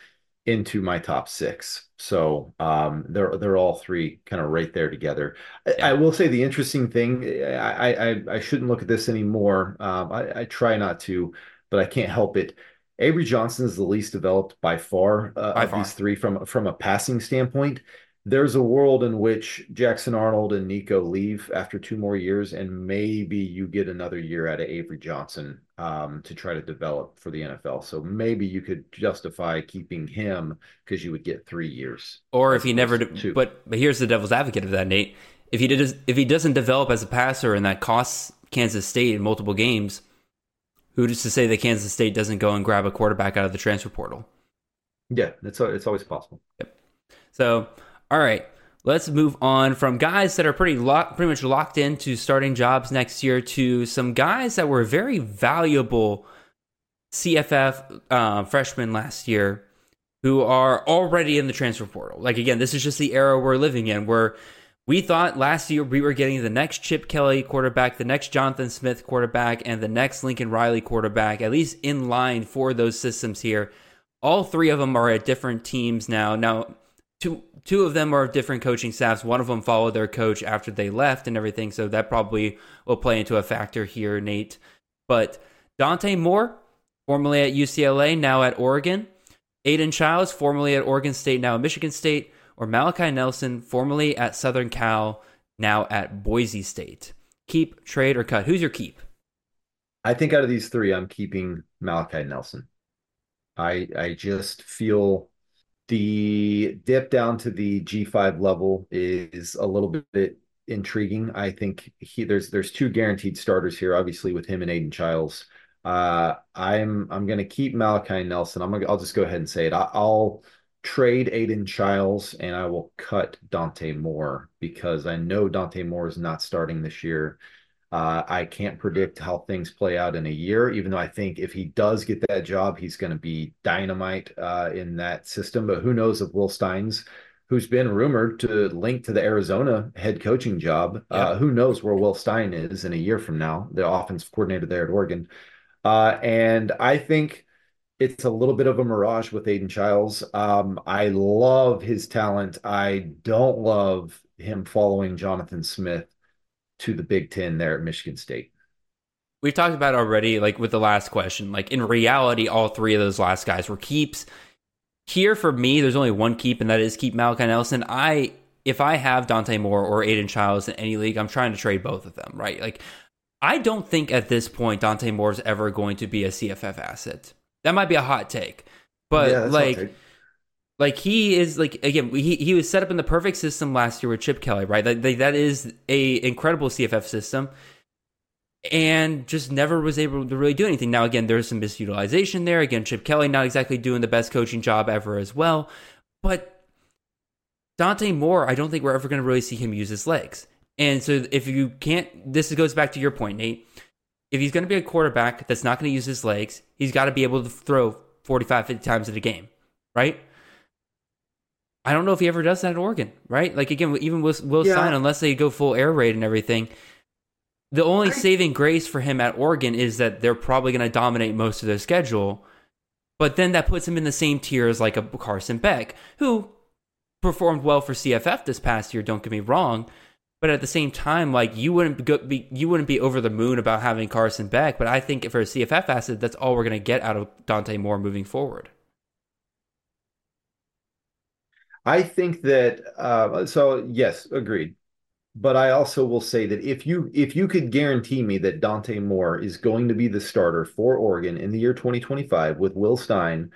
into my top six. So um, they're they're all three kind of right there together. I, I, will say the interesting thing. I I, I shouldn't look at this anymore. Um, I, I try not to, but I can't help it. Avery Johnson is the least developed by far uh, by of far. these three from from a passing standpoint. There's a world in which Jackson Arnold and Nico leave after two more years, and maybe you get another year out of Avery Johnson um, to try to develop for the NFL. So maybe you could justify keeping him because you would get three years. Or if he never, but but here's the devil's advocate of that, Nate. If he did, if he doesn't develop as a passer, and that costs Kansas State in multiple games, Who's to say that Kansas State doesn't go and grab a quarterback out of the transfer portal? Yeah, it's it's always possible. Yep. So, all right, let's move on from guys that are pretty locked, pretty much locked into starting jobs next year to some guys that were very valuable CFF uh, freshmen last year who are already in the transfer portal. Like again, this is just the era we're living in, where we thought last year we were getting the next Chip Kelly quarterback, the next Jonathan Smith quarterback, and the next Lincoln Riley quarterback, at least in line for those systems here. All three of them are at different teams now. Now, two two of them are different coaching staffs. One of them followed their coach after they left and everything, so that probably will play into a factor here, Nate. But Dante Moore, formerly at UCLA, now at Oregon. Aidan Chiles, formerly at Oregon State, now at Michigan State or Malachi Nelson, formerly at Southern Cal, now at Boise State? Keep, trade, or cut? Who's your keep? I think out of these three, I'm keeping Malachi Nelson. I I just feel the dip down to the G5 level is a little bit intriguing. I think he there's there's two guaranteed starters here, obviously with him and Aidan Chiles. Uh, I'm I'm to keep Malachi Nelson. I'm gonna I'll just go ahead and say it. I, will trade Aidan Chiles and I will cut Dante Moore because I know Dante Moore is not starting this year. Uh, I can't predict how things play out in a year, even though I think if he does get that job, he's going to be dynamite uh, in that system. But who knows if Will Steins, who's been rumored to link to the Arizona head coaching job, uh, yeah. uh, who knows where Will Stein is in a year from now, the offensive coordinator there at Oregon. Uh, and I think it's a little bit of a mirage with Aidan Chiles. Um, I love his talent. I don't love him following Jonathan Smith to the Big Ten there at Michigan State. We've talked about already, like with the last question. Like in reality, all three of those last guys were keeps. Here for me, there's only one keep, and that is keep Malachi Nelson. I if I have Dante Moore or Aidan Chiles in any league, I'm trying to trade both of them, right? Like I don't think at this point Dante Moore is ever going to be a CFF asset. That might be a hot take, but yeah, like, like he is like again, he he was set up in the perfect system last year with Chip Kelly, right? That that is a incredible CFF system, and just never was able to really do anything. Now again, there's some misutilization there. Again, Chip Kelly not exactly doing the best coaching job ever as well, but Dante Moore, I don't think we're ever going to really see him use his legs. And so if you can't, this goes back to your point, Nate. If he's going to be a quarterback that's not going to use his legs, he's got to be able to throw 45, 50 times in a game, right? I don't know if he ever does that at Oregon, right? Like again, even Will, Will yeah. Stein, unless they go full air raid and everything, the only saving grace for him at Oregon is that they're probably going to dominate most of their schedule. But then that puts him in the same tier as like a Carson Beck, who performed well for CFF this past year. Don't get me wrong, but at the same time, like you wouldn't be you wouldn't be over the moon about having Carson Beck. But I think for a CFF asset, that's all we're going to get out of Dante Moore moving forward. I think that uh, so yes, agreed. But I also will say that if you if you could guarantee me that Dante Moore is going to be the starter for Oregon in the year 2025 with Will Stein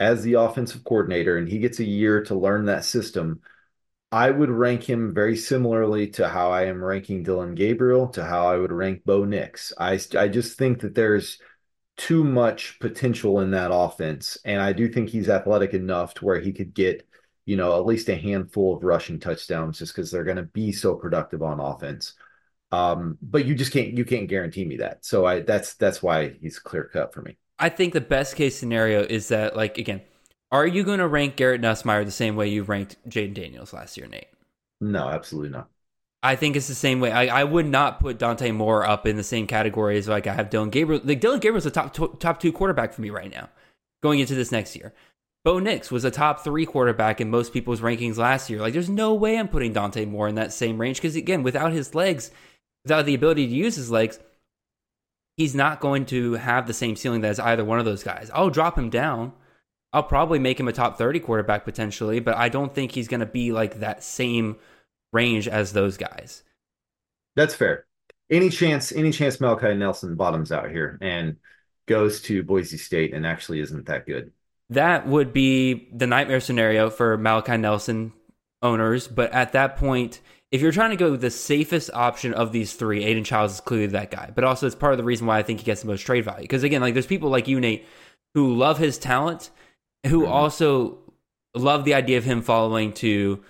as the offensive coordinator and he gets a year to learn that system, I would rank him very similarly to how I am ranking Dillon Gabriel, to how I would rank Bo Nix. I, I just think that there's too much potential in that offense. And I do think he's athletic enough to where he could get, you know, at least a handful of rushing touchdowns just because they're going to be so productive on offense. Um, but you just can't you can't guarantee me that. So I that's that's why he's clear cut for me. I think the best case scenario is that, like, again, are you going to rank Garrett Nussmeier the same way you ranked Jayden Daniels last year, Nate? No, absolutely not. I think it's the same way. I, I would not put Dante Moore up in the same category as like I have Dillon Gabriel. Like Dillon Gabriel's a top top two quarterback for me right now, going into this next year. Bo Nix was a top three quarterback in most people's rankings last year. Like, there's no way I'm putting Dante Moore in that same range because again, without his legs, without the ability to use his legs, he's not going to have the same ceiling as either one of those guys. I'll drop him down. I'll probably make him a top 30 quarterback potentially, but I don't think he's going to be like that same range as those guys. That's fair. Any chance, any chance Malachi Nelson bottoms out here and goes to Boise State and actually isn't that good? That would be the nightmare scenario for Malachi Nelson owners. But at that point, if you're trying to go with the safest option of these three, Aidan Chiles is clearly that guy. But also, it's part of the reason why I think he gets the most trade value. Because again, like there's people like you, Nate, who love his talent, who mm-hmm. also love the idea of him following to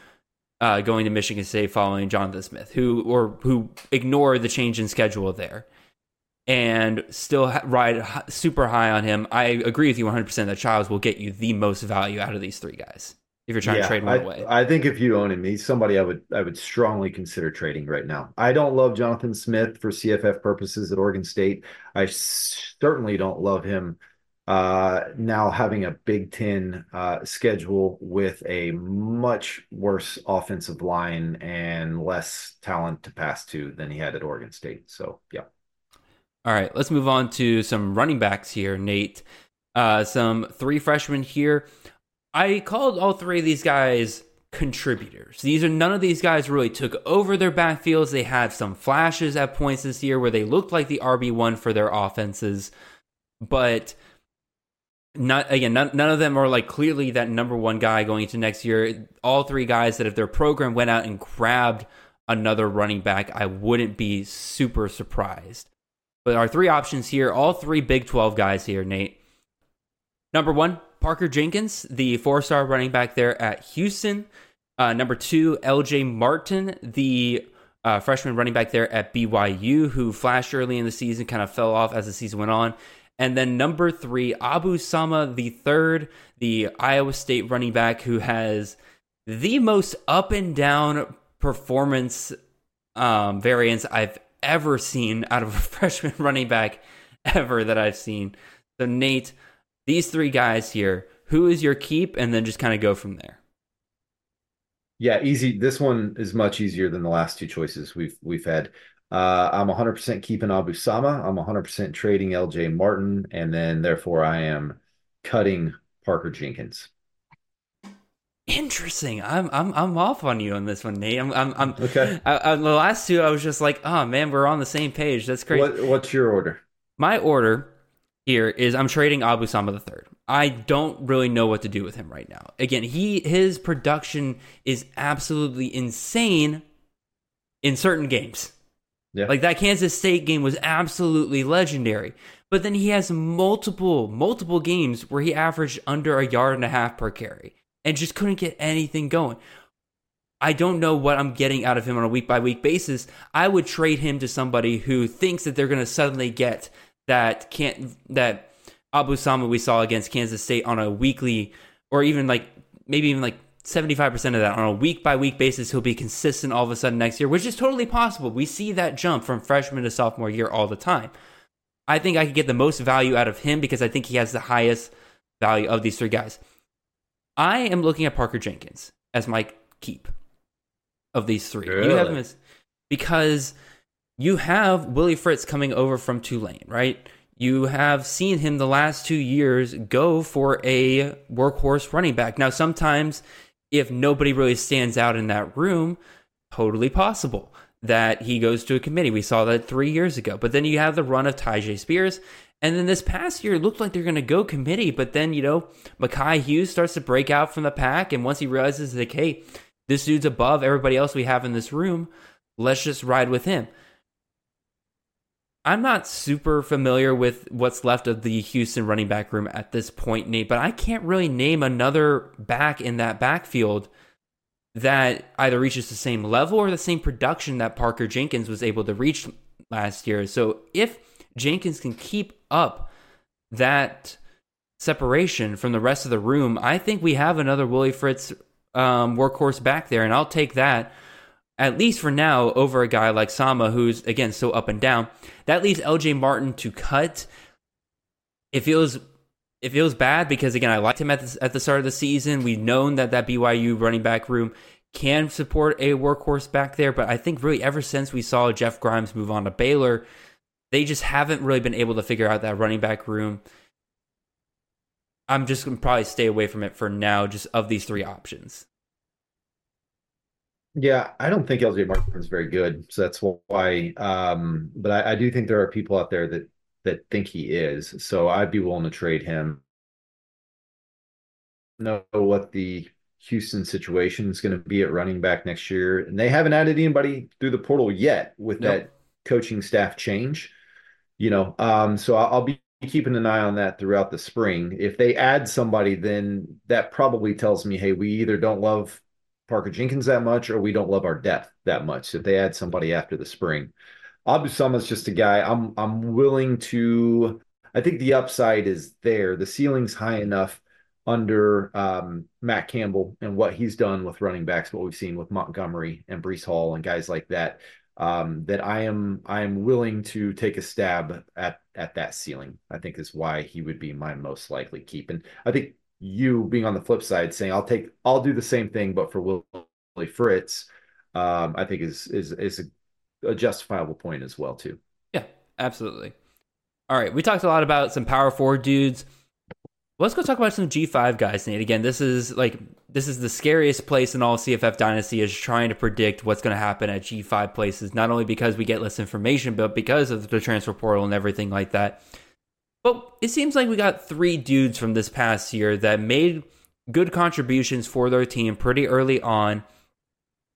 uh, going to Michigan State, following Jonathan Smith, who or who ignore the change in schedule there, and still ride super high on him. I agree with you 100 percent that Chiles will get you the most value out of these three guys if you're trying yeah, to trade one I, away. I think if you own him, he's somebody I would I would strongly consider trading right now. I don't love Jonathan Smith for CFF purposes at Oregon State. I certainly don't love him uh, now having a Big Ten uh, schedule with a much worse offensive line and less talent to pass to than he had at Oregon State. So yeah. All right, let's move on to some running backs here, Nate. Uh, some three freshmen here. I called all three of these guys contributors. These are none of these guys really took over their backfields. They had some flashes at points this year where they looked like the RB1 for their offenses, but not again none, none of them are like clearly that number one guy going into next year all three guys that if their program went out and grabbed another running back i wouldn't be super surprised but our three options here all three big 12 guys here nate number one Parker Jenkins, the four star running back there at Houston. Uh, number two, LJ Martin, the uh, freshman running back there at BYU, who flashed early in the season, kind of fell off as the season went on. And then number three, Abu Sama, the third, the Iowa State running back, who has the most up and down performance um, variance I've ever seen out of a freshman running back ever that I've seen. So, Nate, these three guys here, who is your keep, and then just kind of go from there. Yeah, easy. This one is much easier than the last two choices we've we've had. Uh, I'm 100% keeping Abu Sama. I'm 100% trading LJ Martin, and then therefore I am cutting Parker Jenkins. Interesting. I'm I'm I'm off on you on this one, Nate. I'm I'm, I'm okay. I, I, the last two, I was just like, oh man, we're on the same page. That's great. What, what's your order? My order here is I'm trading Abu Sama the third. I don't really know what to do with him right now. Again, he his production is absolutely insane in certain games. Yeah. Like that Kansas State game was absolutely legendary. But then he has multiple, multiple games where he averaged under a yard and a half per carry and just couldn't get anything going. I don't know what I'm getting out of him on a week by week basis. I would trade him to somebody who thinks that they're going to suddenly get that can't that Abu Sama we saw against Kansas State on a weekly or even like maybe even like 75% of that on a week by week basis he'll be consistent all of a sudden next year, which is totally possible. We see that jump from freshman to sophomore year all the time. I think I could get the most value out of him because I think he has the highest value of these three guys. I am looking at Parker Jenkins as my keep of these three. Really? You have him as because you have Willie Fritz coming over from Tulane, right? You have seen him the last two years go for a workhorse running back. Now, sometimes if nobody really stands out in that room, totally possible that he goes to a committee. We saw that three years ago. But then you have the run of Tyjae Spears, and then this past year, it looked like they're going to go committee, but then, you know, Makhi Hughes starts to break out from the pack. And once he realizes, like, hey, this dude's above everybody else we have in this room, let's just ride with him. I'm not super familiar with what's left of the Houston running back room at this point, Nate, but I can't really name another back in that backfield that either reaches the same level or the same production that Parker Jenkins was able to reach last year. So if Jenkins can keep up that separation from the rest of the room, I think we have another Willie Fritz um, workhorse back there, and I'll take that at least for now over a guy like Sama, who's again so up and down. That leaves LJ Martin to cut. It feels it feels bad because again I liked him at the, at the start of the season. We've known that that BYU running back room can support a workhorse back there, but I think really ever since we saw Jeff Grimes move on to Baylor, they just haven't really been able to figure out that running back room. I'm just going to probably stay away from it for now, just of these three options. Yeah, I don't think LJ Martin's very good, so that's why. Um, but I, I do think there are people out there that that think he is. So I'd be willing to trade him. Know what the Houston situation is going to be at running back next year, and they haven't added anybody through the portal yet with nope. that coaching staff change you know, um, so I'll be keeping an eye on that throughout the spring. If they add somebody, then that probably tells me, hey, we either don't love Parker Jenkins that much or we don't love our depth that much. If they add somebody after the spring, Abu Sama is just a guy I'm I'm willing to. I think the upside is there. The ceiling's high enough under um, Matt Campbell and what he's done with running backs, what we've seen with Montgomery and Breece Hall and guys like that um, that I am I am willing to take a stab at at that ceiling. I think is why he would be my most likely keep. And I think you being on the flip side, saying I'll take I'll do the same thing, but for Willie Fritz, um, I think is is is a, a justifiable point as well too. Yeah, absolutely. All right, we talked a lot about some power four dudes. Let's go talk about some G5 guys, Nate. Again, this is like this is the scariest place in all CFF Dynasty is trying to predict what's going to happen at G5 places, not only because we get less information, but because of the transfer portal and everything like that. But it seems like we got three dudes from this past year that made good contributions for their team pretty early on.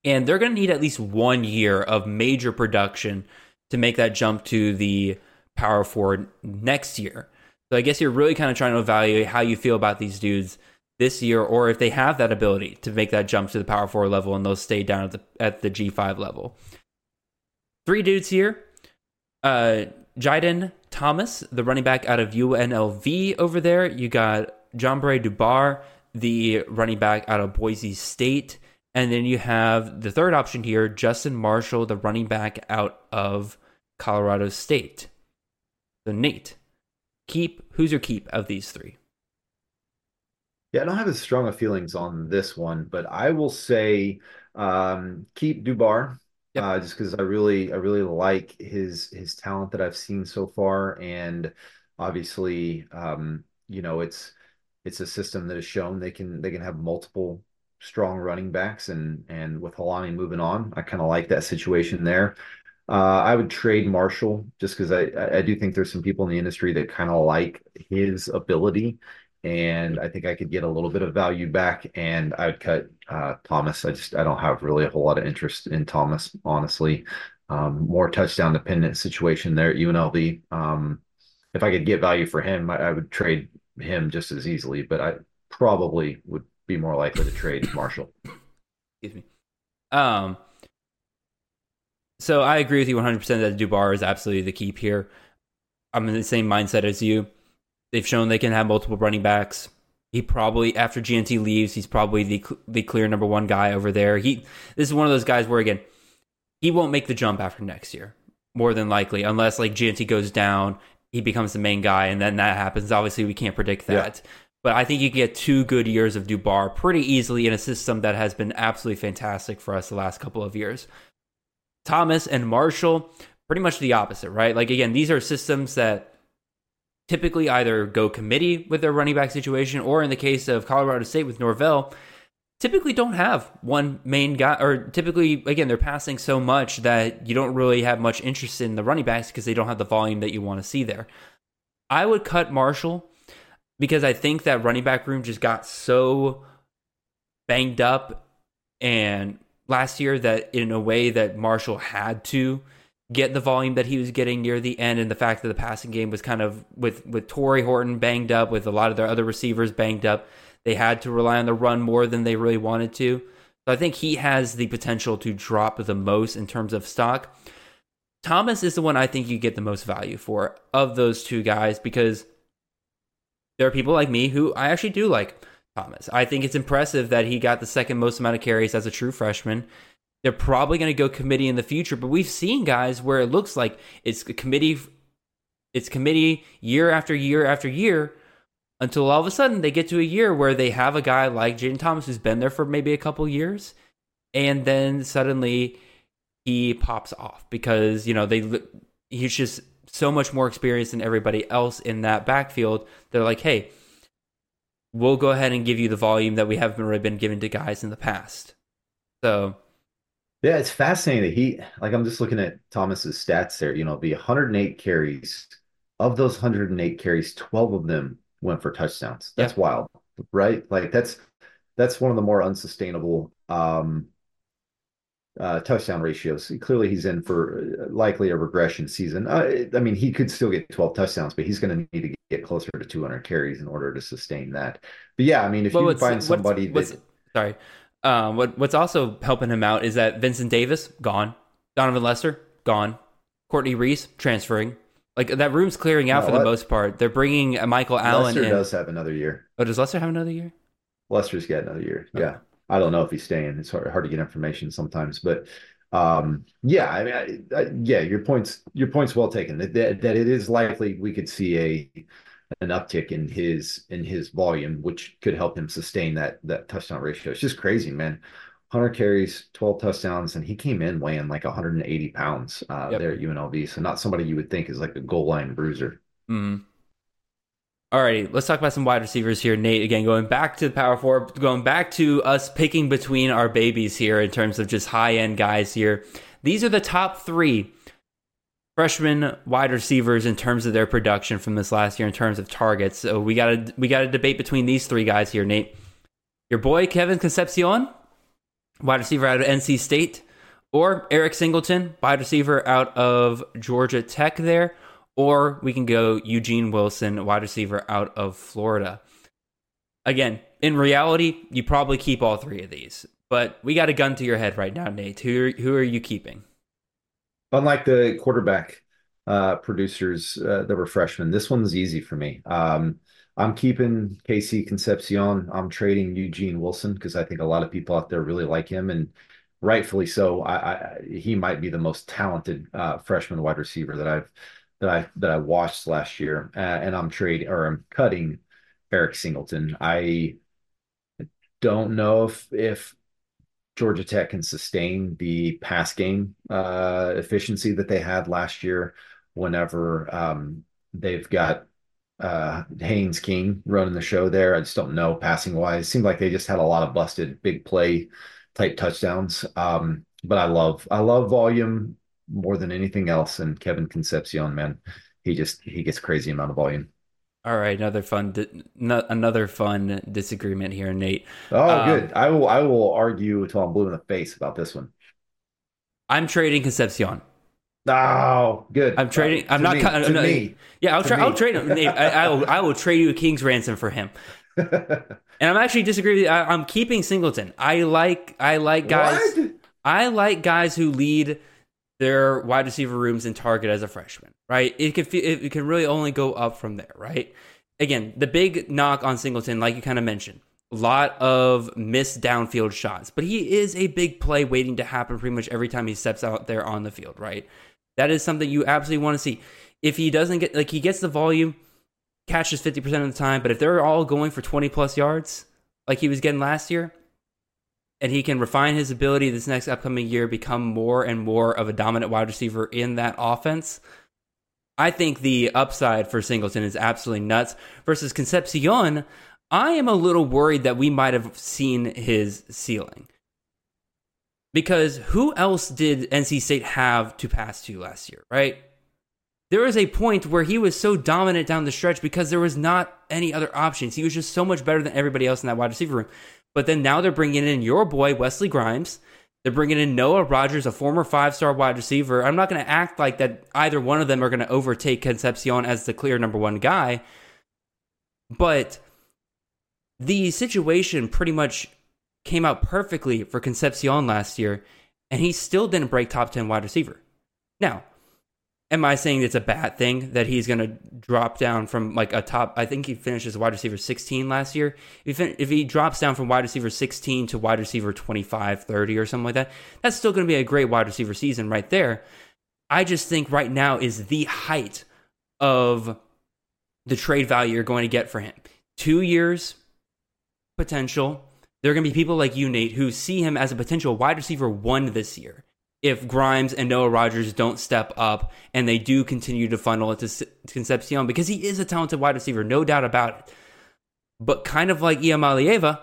And they're going to need at least one year of major production to make that jump to the power four next year. So I guess you're really kind of trying to evaluate how you feel about these dudes this year, or if they have that ability to make that jump to the power four level and they'll stay down at the at the G five level. Three dudes here. Uh Jayden Thomas, the running back out of UNLV over there. You got Bray Dubar, the running back out of Boise State. And then you have the third option here, Justin Marshall, the running back out of Colorado State. So Nate, keep who's your keep of these three? Yeah, I don't have as strong of feelings on this one, but I will say um, keep Dubar Yep. uh, just because I really I really like his his talent that I've seen so far, and obviously um, you know it's it's a system that has shown they can they can have multiple strong running backs, and and with Holani moving on, I kind of like that situation there. Uh, I would trade Marshall just because I, I do think there's some people in the industry that kind of like his ability, and I think I could get a little bit of value back. And I would cut uh, Thomas. I just I don't have really a whole lot of interest in Thomas, honestly. Um, more touchdown dependent situation there at UNLV. Um, if I could get value for him, I, I would trade him just as easily, but I probably would be more likely to trade Marshall. Excuse me. Um, so I agree with you 100% that Dubar is absolutely the keep here. I'm in the same mindset as you. They've shown they can have multiple running backs. He probably after Jeanty leaves, he's probably the the clear number one guy over there. He this is one of those guys where again, he won't make the jump after next year, more than likely, unless like Jeanty goes down, he becomes the main guy, and then that happens. Obviously, we can't predict that. Yeah. But I think you can get two good years of Dubar pretty easily in a system that has been absolutely fantastic for us the last couple of years. Thomas and Marshall, pretty much the opposite, right? Like, again, these are systems that typically either go committee with their running back situation, or in the case of Colorado State with Norvell, typically don't have one main guy, or typically, again, they're passing so much that you don't really have much interest in the running backs because they don't have the volume that you want to see there. I would cut Marshall because I think that running back room just got so banged up and last year that in a way that Marshall had to get the volume that he was getting near the end and the fact that the passing game was kind of with with Tory Horton banged up with a lot of their other receivers banged up they had to rely on the run more than they really wanted to. So I think he has the potential to drop the most in terms of stock. Thomas is the one I think you get the most value for of those two guys because there are people like me who I actually do like Thomas. I think it's impressive that he got the second most amount of carries as a true freshman. They're probably going to go committee in the future, but we've seen guys where it looks like it's committee it's committee year after year after year until all of a sudden they get to a year where they have a guy like Jayden Thomas who's been there for maybe a couple years and then suddenly he pops off because, you know, they he's just so much more experienced than everybody else in that backfield. They're like, "Hey, we'll go ahead and give you the volume that we haven't really been given to guys in the past. So, yeah, it's fascinating that he, like, I'm just looking at Thomas's stats there. You know, the 108 carries. Of those 108 carries, 12 of them went for touchdowns. That's yeah. wild, right? Like, that's that's one of the more unsustainable um, uh, touchdown ratios. Clearly, he's in for uh, likely a regression season. Uh, I mean, he could still get 12 touchdowns, but he's going to need to get closer to 200 carries in order to sustain that. But yeah, I mean, if well, you find somebody what's, that, sorry, um, what what's also helping him out is that Vincent Davis gone, Donavyn Lester gone, Courtney Reese transferring. Like that room's clearing out no, for the most part. They're bringing Michael Allen. Lester in. does have another year. Oh, does Lester have another year? Lester's got another year. Okay. Yeah. I don't know if he's staying. It's hard, hard to get information sometimes, but um, yeah, I mean, I, I, yeah, your points, your points well taken. That, that, that it is likely we could see a an uptick in his in his volume, which could help him sustain that that touchdown ratio. It's just crazy, man. 100 carries, 12 touchdowns, and he came in weighing like 180 pounds uh, yep. there at UNLV. So not somebody you would think is like a goal line bruiser. Mm-hmm. Alrighty, let's talk about some wide receivers here. Nate, again, going back to the power four, going back to us picking between our babies here in terms of just high end guys here. These are the top three freshman wide receivers in terms of their production from this last year in terms of targets. So we got a we got a debate between these three guys here, Nate. Your boy Kevin Concepcion, wide receiver out of NC State, or Eric Singleton, wide receiver out of Georgia Tech there or we can go Eugene Wilson, wide receiver out of Florida. Again, in reality, you probably keep all three of these, but we got a gun to your head right now, Nate. Who are, who are you keeping? Unlike the quarterback uh, producers uh, that were freshmen, this one's easy for me. Um, I'm keeping KC Concepcion. I'm trading Eugene Wilson because I think a lot of people out there really like him, and rightfully so. I, I he might be the most talented uh, freshman wide receiver that I've that I that I watched last year, uh, and I'm trading or I'm cutting Eric Singleton. I don't know if if Georgia Tech can sustain the pass game uh, efficiency that they had last year. Whenever um, they've got uh, Haynes King running the show there, I just don't know passing wise. Seemed like they just had a lot of busted big play type touchdowns. Um, but I love I love volume more than anything else. And Kevin Concepcion, man, he just he gets crazy amount of volume. All right, another fun, another fun disagreement here, Nate. Oh, um, good. I will, I will argue until I'm blue in the face about this one. I'm trading Concepcion. Oh, good. I'm trading. Uh, I'm not. Me, to no, me. Yeah, I'll, tra- I'll trade him. Nate, I, I, will. I will trade you a king's ransom for him. and I'm actually disagreeing. I, am keeping Singleton. I like. I like guys. What? I like guys who lead their wide receiver rooms in target as a freshman, right? It can it can really only go up from there, right? Again, the big knock on Singleton, like you kind of mentioned, a lot of missed downfield shots, but he is a big play waiting to happen pretty much every time he steps out there on the field, right? That is something you absolutely want to see. If he doesn't get like he gets the volume, catches 50% of the time, but if they're all going for 20 plus yards like he was getting last year, and he can refine his ability this next upcoming year, become more and more of a dominant wide receiver in that offense. I think the upside for Singleton is absolutely nuts. Versus Concepcion, I am a little worried that we might have seen his ceiling. Because who else did NC State have to pass to last year, right? There was a point where he was so dominant down the stretch because there was not any other options. He was just so much better than everybody else in that wide receiver room. But then now they're bringing in your boy, Wesley Grimes. They're bringing in Noah Rogers, a former five star wide receiver. I'm not going to act like that either one of them are going to overtake Concepcion as the clear number one guy. But the situation pretty much came out perfectly for Concepcion last year, and he still didn't break top 10 wide receiver. Now, am I saying it's a bad thing that he's going to drop down from like a top? I think he finished as wide receiver 16 last year. If he, if he drops down from wide receiver 16 to wide receiver 25, 30 or something like that, that's still going to be a great wide receiver season right there. I just think right now is the height of the trade value you're going to get for him. Two years potential. There are going to be people like you, Nate, who see him as a potential wide receiver one this year if Grimes and Noah Rogers don't step up and they do continue to funnel it to Concepcion because he is a talented wide receiver, no doubt about it. But kind of like Iamaleava,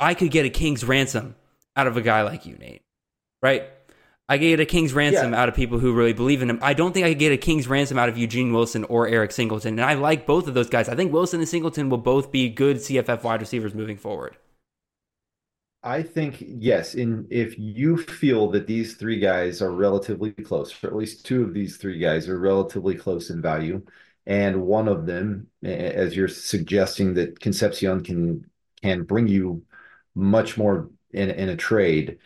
I could get a king's ransom out of a guy like you, Nate. Right? I get a king's ransom yeah. out of people who really believe in him. I don't think I could get a king's ransom out of Eugene Wilson or Eric Singleton. And I like both of those guys. I think Wilson and Singleton will both be good CFF wide receivers moving forward. I think yes. In if you feel that these three guys are relatively close, or at least two of these three guys are relatively close in value, and one of them, as you're suggesting that Concepcion can can bring you much more in in a trade,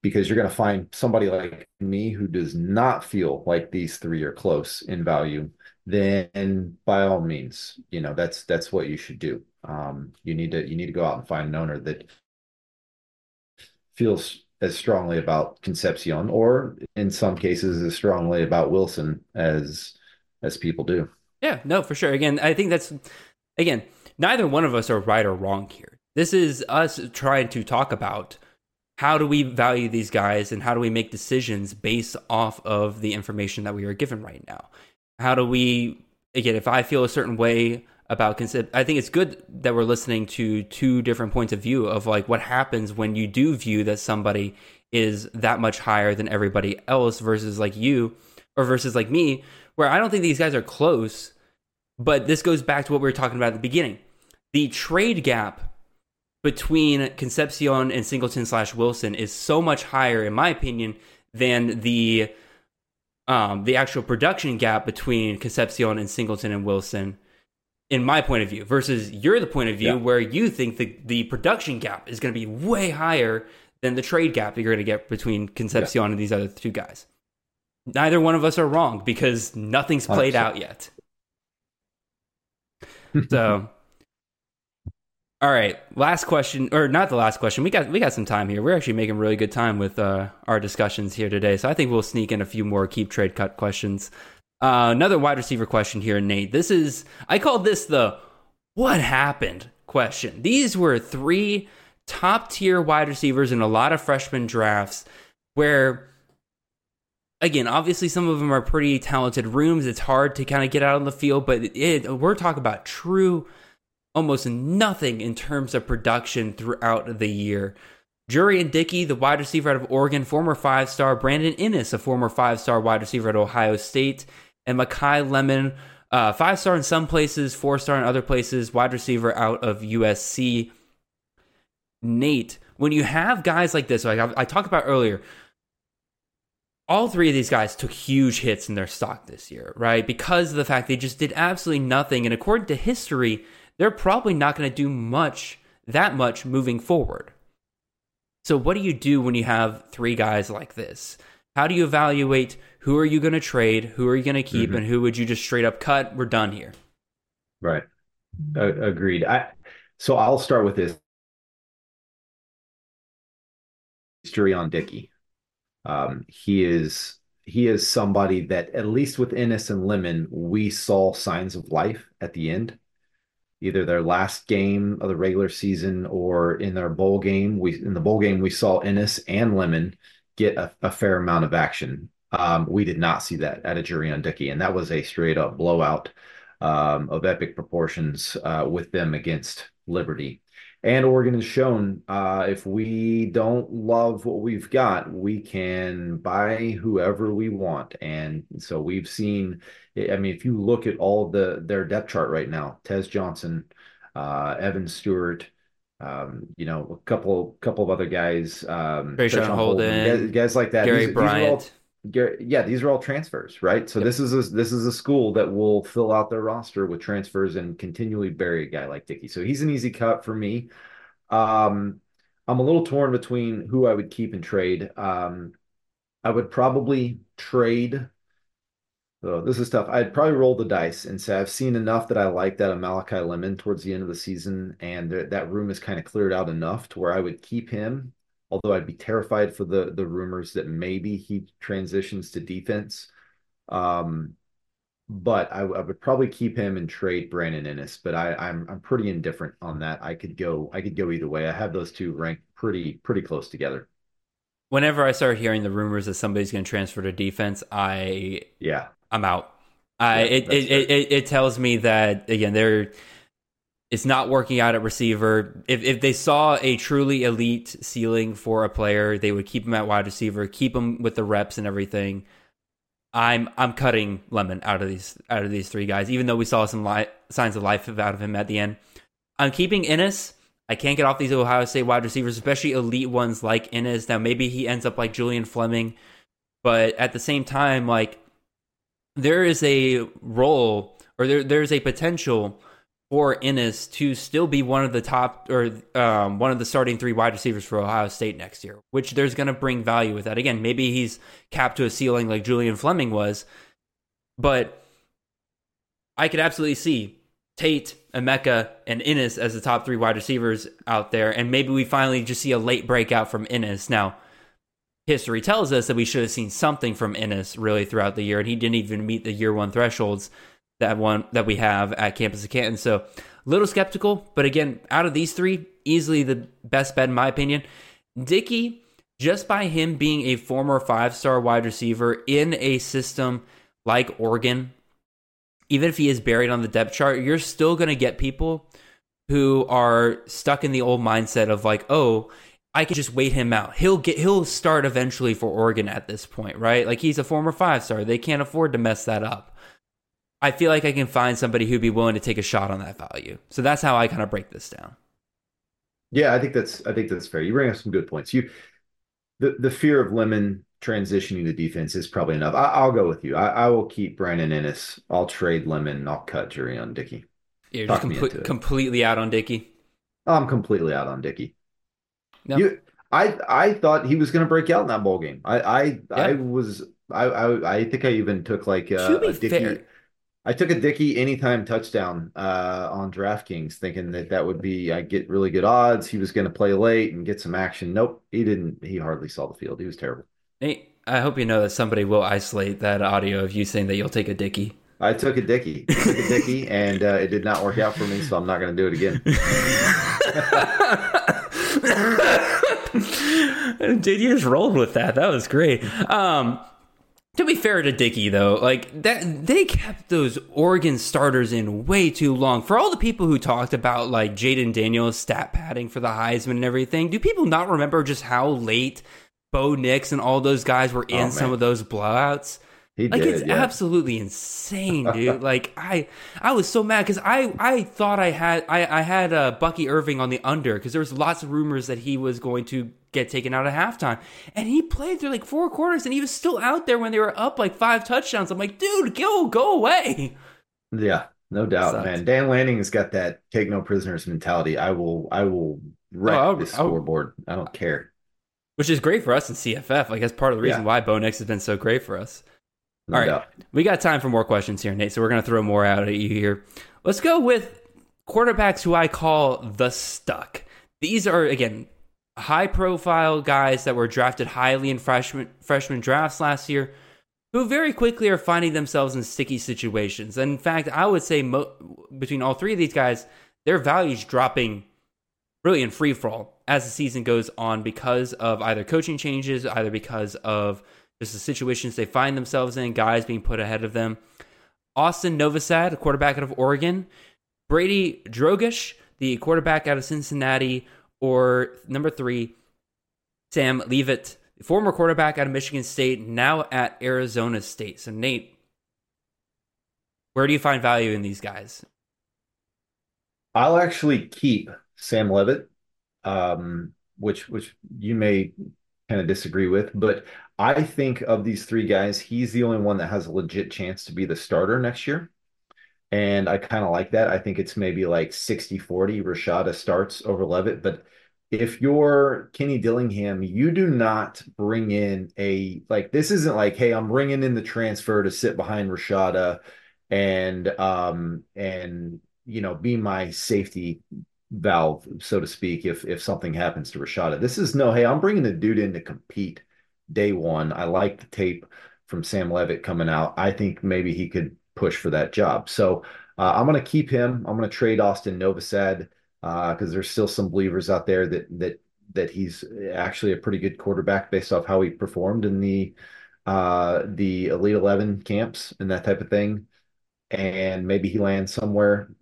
because you're going to find somebody like me who does not feel like these three are close in value. Then by all means, you know that's that's what you should do. Um, you need to you need to go out and find an owner that feels as strongly about Concepcion, or in some cases as strongly about Wilson as as people do. Yeah, no, for sure. Again, I think that's again, neither one of us are right or wrong here. This is us trying to talk about how do we value these guys and how do we make decisions based off of the information that we are given right now. How do we again, if I feel a certain way about. I think it's good that we're listening to two different points of view of like what happens when you do view that somebody is that much higher than everybody else versus like you or versus like me, where I don't think these guys are close. But this goes back to what we were talking about at the beginning. The trade gap between Concepcion and Singleton slash Wilson is so much higher, in my opinion, than the um, the actual production gap between Concepcion and Singleton and Wilson in my point of view versus your the point of view yeah. where you think the, the production gap is going to be way higher than the trade gap that you're going to get between Concepcion yeah. and these other two guys. Neither one of us are wrong because nothing's played 100%. out yet. so all right, last question or not the last question. We got we got some time here. We're actually making really good time with uh, our discussions here today. So I think we'll sneak in a few more keep trade cut questions. Uh, another wide receiver question here, Nate. This is, I call this the what happened question. These were three top tier wide receivers in a lot of freshman drafts where again, obviously some of them are pretty talented rooms. It's hard to kind of get out on the field, but it, we're talking about true almost nothing in terms of production throughout the year. Jurrion Dickey, the wide receiver out of Oregon, former five star. Brandon Inniss, a former five star wide receiver at Ohio State. And Makai Lemon, uh, five star in some places, four star in other places, wide receiver out of USC. Nate, when you have guys like this, like I, I talked about earlier, all three of these guys took huge hits in their stock this year, right? Because of the fact they just did absolutely nothing. And according to history, they're probably not going to do much, that much moving forward. So, what do you do when you have three guys like this? How do you evaluate who are you going to trade, who are you going to keep, mm-hmm. and who would you just straight up cut? We're done here. Right. Uh, agreed. I so I'll start with this. Jurrion Dickey. Um, he is he is somebody that at least with Inniss and Lemon, we saw signs of life at the end either their last game of the regular season or in their bowl game. We in the bowl game we saw Inniss and Lemon get a, a fair amount of action. Um, we did not see that at a Jurrion Dickey, and that was a straight up blowout um, of epic proportions uh, with them against Liberty. And Oregon has shown uh, if we don't love what we've got, we can buy whoever we want. And so we've seen, I mean, if you look at all the their depth chart right now, Tez Johnson, uh, Evan Stewart, um, you know, a couple couple of other guys, um, Holden, Holden guys, guys, like that. Gary these, Bryant. These yeah, these are all transfers, right? So yep. this is a, this is a school that will fill out their roster with transfers and continually bury a guy like Dickey. So he's an easy cut for me. Um, I'm a little torn between who I would keep and trade. Um, I would probably trade. So this is tough. I'd probably roll the dice and say I've seen enough that I like that of Malachi Lemon towards the end of the season, and th- that room is kind of cleared out enough to where I would keep him although I'd be terrified for the the rumors that maybe he transitions to defense. Um, but I, I, would probably keep him and trade Brandon Inniss. But I, I'm I'm pretty indifferent on that. I could go I could go either way. I have those two ranked pretty pretty close together. Whenever I start hearing the rumors that somebody's going to transfer to defense, I yeah I'm out. I yeah, it, it, it, it tells me that again they're it's not working out at receiver. If if they saw a truly elite ceiling for a player, they would keep him at wide receiver, keep him with the reps and everything. I'm I'm cutting Lemon out of these out of these three guys, even though we saw some li- signs of life out of him at the end. I'm keeping Inniss. I can't get off these Ohio State wide receivers, especially elite ones like Inniss. Now maybe he ends up like Julian Fleming, but at the same time, like there is a role or there there's a potential for Inniss to still be one of the top or um, one of the starting three wide receivers for Ohio State next year, which there's going to bring value with that. Again, maybe he's capped to a ceiling like Julian Fleming was, but I could absolutely see Tate, Emeka, and Inniss as the top three wide receivers out there, and maybe we finally just see a late breakout from Inniss. Now, history tells us that we should have seen something from Inniss really throughout the year, and he didn't even meet the year one thresholds that one that we have at Campus to Canton. So a little skeptical, but again, out of these three, easily the best bet in my opinion. Dickey, just by him being a former five star wide receiver in a system like Oregon, even if he is buried on the depth chart, you're still going to get people who are stuck in the old mindset of like, oh, I can just wait him out. He'll get he'll start eventually for Oregon at this point, right? Like he's a former five star. They can't afford to mess that up. I feel like I can find somebody who'd be willing to take a shot on that value. So that's how I kind of break this down. Yeah, I think that's I think that's fair. You bring up some good points. You the the fear of Lemon transitioning to defense is probably enough. I, will go with you. I, I, will keep Brandon Inniss. I'll trade Lemon. I'll cut Jurrion Dickey. You're just com- completely out on Dickey. I'm completely out on Dickey. No. You, I I thought he was going to break out in that bowl game. I I yeah. I was I, I I think I even took like uh, a Dickey. Fair I took a Dickey anytime touchdown uh, on DraftKings, thinking that that would be I get really good odds. He was going to play late and get some action. Nope, he didn't. He hardly saw the field. He was terrible. Hey, I hope you know that somebody will isolate that audio of you saying that you'll take a Dickey. I took a Dickey, I took a Dickey, and uh, it did not work out for me, so I'm not going to do it again. Dude, you just rolled with that. That was great. Um, to be fair to Dickey, though, like that, they kept those Oregon starters in way too long. For all the people who talked about like Jayden Daniels stat padding for the Heisman and everything, do people not remember just how late Bo Nix and all those guys were in oh, some of those blowouts? He like did, it's yeah. absolutely insane, dude. like I, I was so mad because I, I thought I had, I, I had uh, Bucky Irving on the under because there was lots of rumors that he was going to get taken out at halftime, and he played through like four quarters, and he was still out there when they were up like five touchdowns. I'm like, dude, go, go away. Yeah, no doubt, man. Dan Lanning has got that take no prisoners mentality. I will, I will wreck oh, this scoreboard. I don't care. Which is great for us in CFF. Like that's part of the reason yeah. why Bo Nix has been so great for us. No All right. Doubt. We got time for more questions here, Nate. So we're going to throw more out at you here. Let's go with quarterbacks who I call the stuck. These are, again, high profile guys that were drafted highly in freshman, freshman drafts last year who very quickly are finding themselves in sticky situations. And in fact, I would say mo- between all three of these guys, their values dropping really in free fall as the season goes on because of either coaching changes, either because of just the situations they find themselves in, guys being put ahead of them. Austin Novosad, a quarterback out of Oregon. Brady Drogosh, the quarterback out of Cincinnati. Or number three, Sam Leavitt, former quarterback out of Michigan State, now at Arizona State. So, Nate, where do you find value in these guys? I'll actually keep Sam Leavitt, um, which which you may kind of disagree with, but I think of these three guys, he's the only one that has a legit chance to be the starter next year. And I kind of like that. I think it's maybe like 60 40 Rashada starts over Leavitt. But if you're Kenny Dillingham, you do not bring in a like this isn't like, hey, I'm bringing in the transfer to sit behind Rashada and um and you know be my safety valve, so to speak, if if something happens to Rashada. This is no, hey, I'm bringing the dude in to compete day one. I like the tape from Sam Leavitt coming out. I think maybe he could push for that job. So uh, I'm going to keep him. I'm going to trade Austin Novosad because uh, there's still some believers out there that that that he's actually a pretty good quarterback based off how he performed in the uh, the Elite Eleven camps and that type of thing. And maybe he lands somewhere,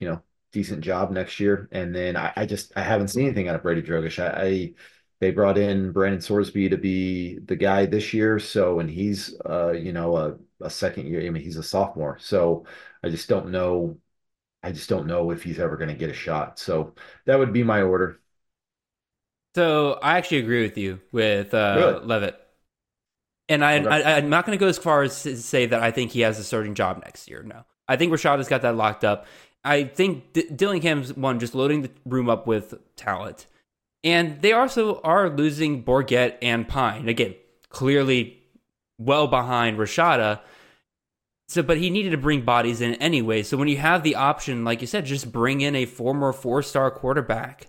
you know, decent job next year. And then I, I just I haven't seen anything out of Brady Drogosh. I, I they brought in Brandon Sorsby to be the guy this year. So, and he's, uh, you know, a, a second year. I mean, he's a sophomore. So I just don't know. I just don't know if he's ever going to get a shot. So that would be my order. So I actually agree with you with uh, Leavitt. And I, okay. I, am not going to go as far as to say that I think he has a starting job next year. No, I think Rashad has got that locked up. I think D- Dillingham's one just loading the room up with talent. And they also are losing Bourguet and Pyne. Again, clearly well behind Rashada. So, but he needed to bring bodies in anyway. So when you have the option, like you said, just bring in a former four star quarterback.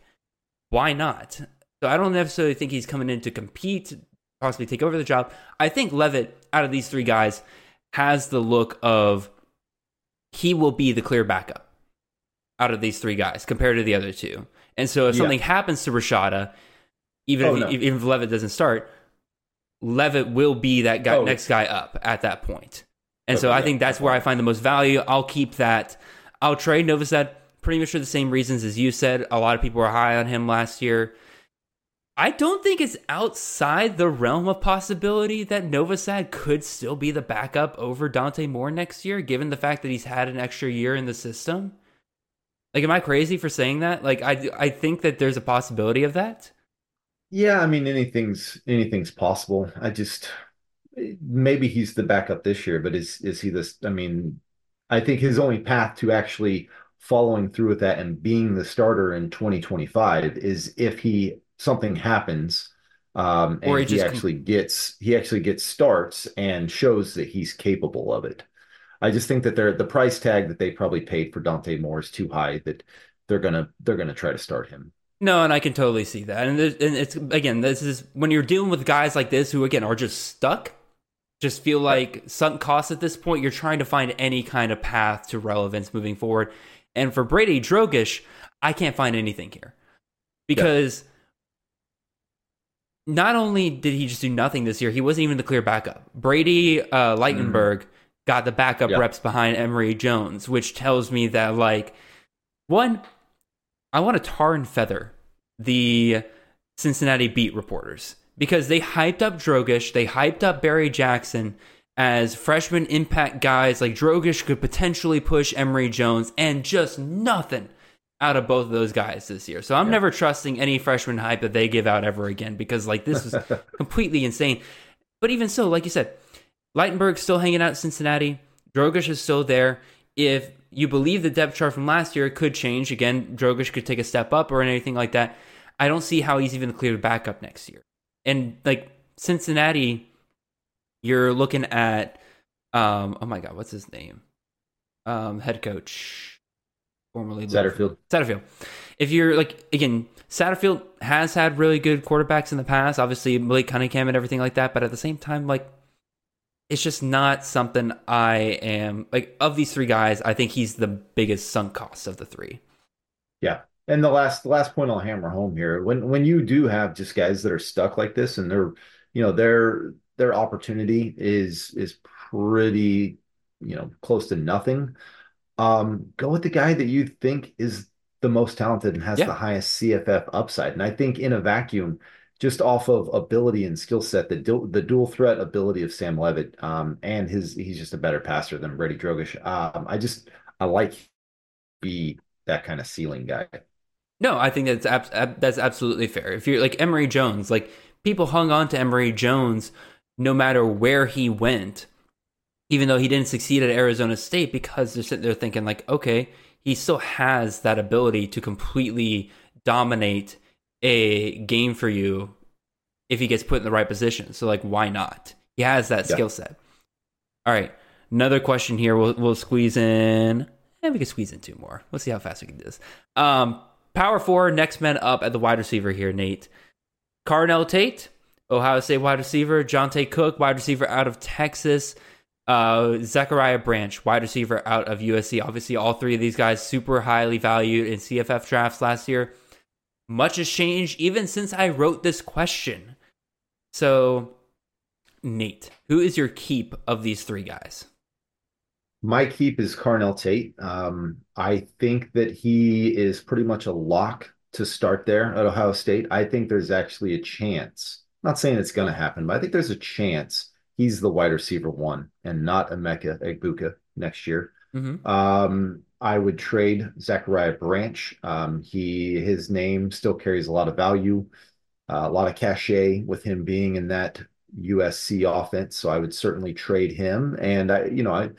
Why not? So I don't necessarily think he's coming in to compete, possibly take over the job. I think Leavitt, out of these three guys, has the look of he will be the clear backup out of these three guys compared to the other two. And so if yeah. something happens to Rashada, even oh, if, no. even if Leavitt doesn't start, Leavitt will be that guy, oh. next guy up at that point. And okay, so I yeah, think that's where I find the most value. I'll keep that. I'll trade Novosad pretty much for the same reasons as you said. A lot of people were high on him last year. I don't think it's outside the realm of possibility that Novosad could still be the backup over Dante Moore next year, given the fact that he's had an extra year in the system. Like, am I crazy for saying that? Like, I I think that there's a possibility of that. Yeah, I mean, anything's anything's possible. I just maybe he's the backup this year, but is is he this? I mean, I think his only path to actually following through with that and being the starter in 2025 is if he something happens um, and or he, he actually com- gets he actually gets starts and shows that he's capable of it. I just think that they're the price tag that they probably paid for Dante Moore is too high that they're gonna they're gonna try to start him. No, and I can totally see that. And, and it's again, this is when you're dealing with guys like this who again are just stuck, just feel like sunk costs at this point. You're trying to find any kind of path to relevance moving forward. And for Brady Drogosh, I can't find anything here because not only did he just do nothing this year, he wasn't even the clear backup. Brady uh, Lichtenberg mm. Got the backup reps behind Emory Jones, which tells me that, like, one, I want to tar and feather the Cincinnati beat reporters because they hyped up Drogosh, they hyped up Barry Jackson as freshman impact guys. Like Drogosh could potentially push Emory Jones, and just nothing out of both of those guys this year. So I'm yeah. never trusting any freshman hype that they give out ever again because like this is completely insane. But even so, like you said, Lichtenberg's still hanging out in Cincinnati. Drogosh is still there. If you believe the depth chart from last year, it could change. Again, Drogosh could take a step up or anything like that. I don't see how he's even cleared to backup next year. And like Cincinnati, you're looking at um oh my god, what's his name? Um head coach formerly Satterfield. Satterfield. If you're like again, Satterfield has had really good quarterbacks in the past, obviously Malik Cunningham and everything like that, but at the same time like it's just not something I am like of these three guys, I think he's the biggest sunk cost of the three. Yeah. And the last the last point I'll hammer home here, when when you do have just guys that are stuck like this and they're you know, their their opportunity is is pretty, you know, close to nothing. Um, go with the guy that you think is the most talented and has yeah. the highest CFF upside. And I think in a vacuum, just off of ability and skill set, the du- the dual threat ability of Sam Leavitt, um, and his he's just a better passer than Brady Drogosh. Um, I just I like be that kind of ceiling guy. No, I think that's ab- that's absolutely fair. If you're like Emory Jones, like people hung on to Emory Jones no matter where he went, even though he didn't succeed at Arizona State, because they're sitting there thinking like, okay, he still has that ability to completely dominate a game for you if he gets put in the right position. So like, why not? He has that yeah. skill set. All right, another question here. We'll we'll squeeze in. And we can squeeze in two more. Let's see how fast we can do this. Um, power four, next man up at the wide receiver here, Nate. Carnell Tate, Ohio State wide receiver. Johntay Cook, wide receiver out of Texas. Uh, Zachariah Branch, wide receiver out of USC. Obviously, all three of these guys super highly valued in CFF drafts last year. Much has changed even since I wrote this question. So, Nate, who is your keep of these three guys? My keep is Carnell Tate. Um, I think that he is pretty much a lock to start there at Ohio State. I think there's actually a chance. I'm not saying it's going to happen, but I think there's a chance he's the wide receiver one and not Emeka Egbuka next year. Mm-hmm. Um, I would trade Zachariah Branch. Um, he his name still carries a lot of value, uh, a lot of cachet with him being in that USC offense. So I would certainly trade him. And I, you know, I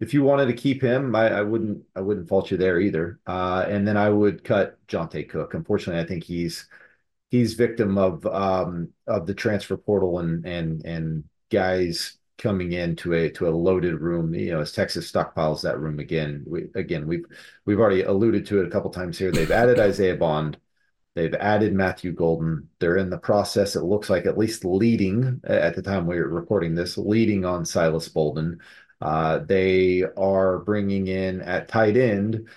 if you wanted to keep him, I, I wouldn't I wouldn't fault you there either. Uh, and then I would cut Johntay Cook. Unfortunately, I think he's he's victim of um, of the transfer portal and and and guys coming into a to a loaded room. You know, as Texas stockpiles that room again. We again we've we've already alluded to it a couple times here. They've added Isaiah Bond. They've added Matthew Golden. They're in the process. It looks like at least leading at the time we are recording this, leading on Silas Bolden. Uh, they are bringing in at tight end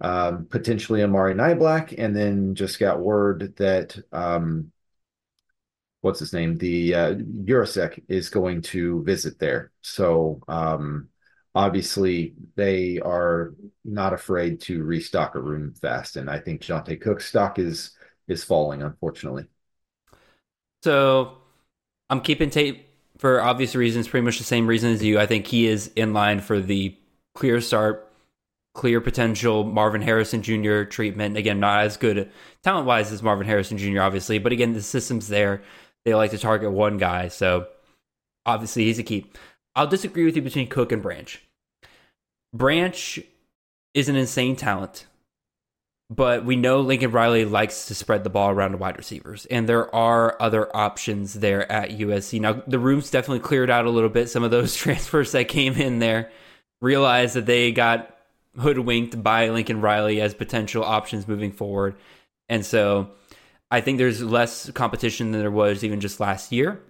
um, potentially Amari Niblack, and then just got word that um, what's his name, the uh, Yurosek is going to visit there. So um, obviously they are not afraid to restock a room fast, and I think Johntay Cook's stock is is falling, unfortunately. So I'm keeping Tate for obvious reasons, pretty much the same reason as you. I think he is in line for the clear start, clear potential Marvin Harrison Jr. treatment. Again, not as good talent wise as Marvin Harrison Jr., obviously, but again, the system's there. They like to target one guy, so obviously he's a key. I'll disagree with you between Cook and Branch. Branch is an insane talent. But we know Lincoln Riley likes to spread the ball around to wide receivers, and there are other options there at USC. Now, the room's definitely cleared out a little bit. Some of those transfers that came in there realized that they got hoodwinked by Lincoln Riley as potential options moving forward. And so I think there's less competition than there was even just last year.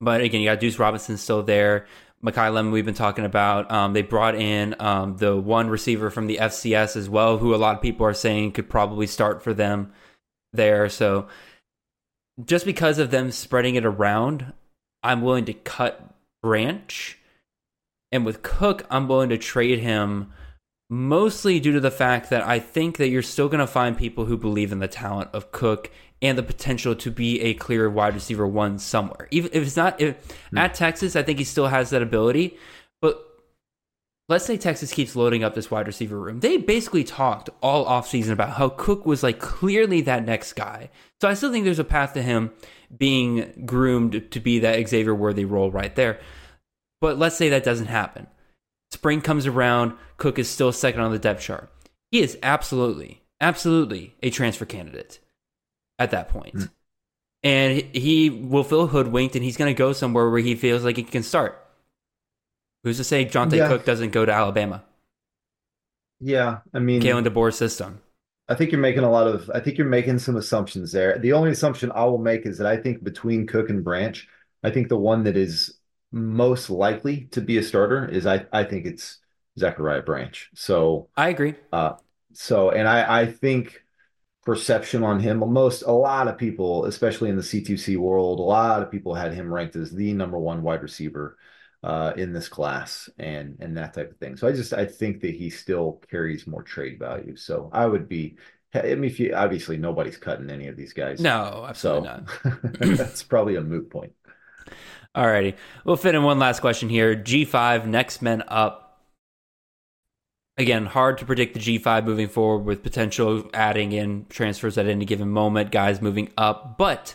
But again, you got Deuce Robinson still there. Makai Lemon, we've been talking about. Um, they brought in um, the one receiver from the FCS as well, who a lot of people are saying could probably start for them there. So just because of them spreading it around, I'm willing to cut Branch. And with Cook, I'm willing to trade him mostly due to the fact that I think that you're still going to find people who believe in the talent of Cook and the potential to be a clear wide receiver one somewhere. Even if it's not if, mm. at Texas, I think he still has that ability. But let's say Texas keeps loading up this wide receiver room. They basically talked all offseason about how Cook was like clearly that next guy. So I still think there's a path to him being groomed to be that Xavier Worthy role right there. But let's say that doesn't happen. Spring comes around, Cook is still second on the depth chart. He is absolutely, absolutely a transfer candidate at that point. Mm. And he will feel hoodwinked and he's going to go somewhere where he feels like he can start. Who's to say Johntay yeah. Cook doesn't go to Alabama? Yeah, I mean, Kalen DeBoer's system. I think you're making a lot of. I think you're making some assumptions there. The only assumption I will make is that I think between Cook and Branch, I think the one that is most likely to be a starter is I. I think it's Zachariah Branch. So I agree. Uh, so and I. I think perception on him. Most a lot of people, especially in the C2C world, a lot of people had him ranked as the number one wide receiver uh, in this class and and that type of thing. So I just I think that he still carries more trade value. So I would be. I mean, if you obviously nobody's cutting any of these guys. No, absolutely so, not. that's probably a moot point. Alrighty, we'll fit in one last question here. G five next men up. Again, hard to predict the G5 moving forward with potential adding in transfers at any given moment, guys moving up. But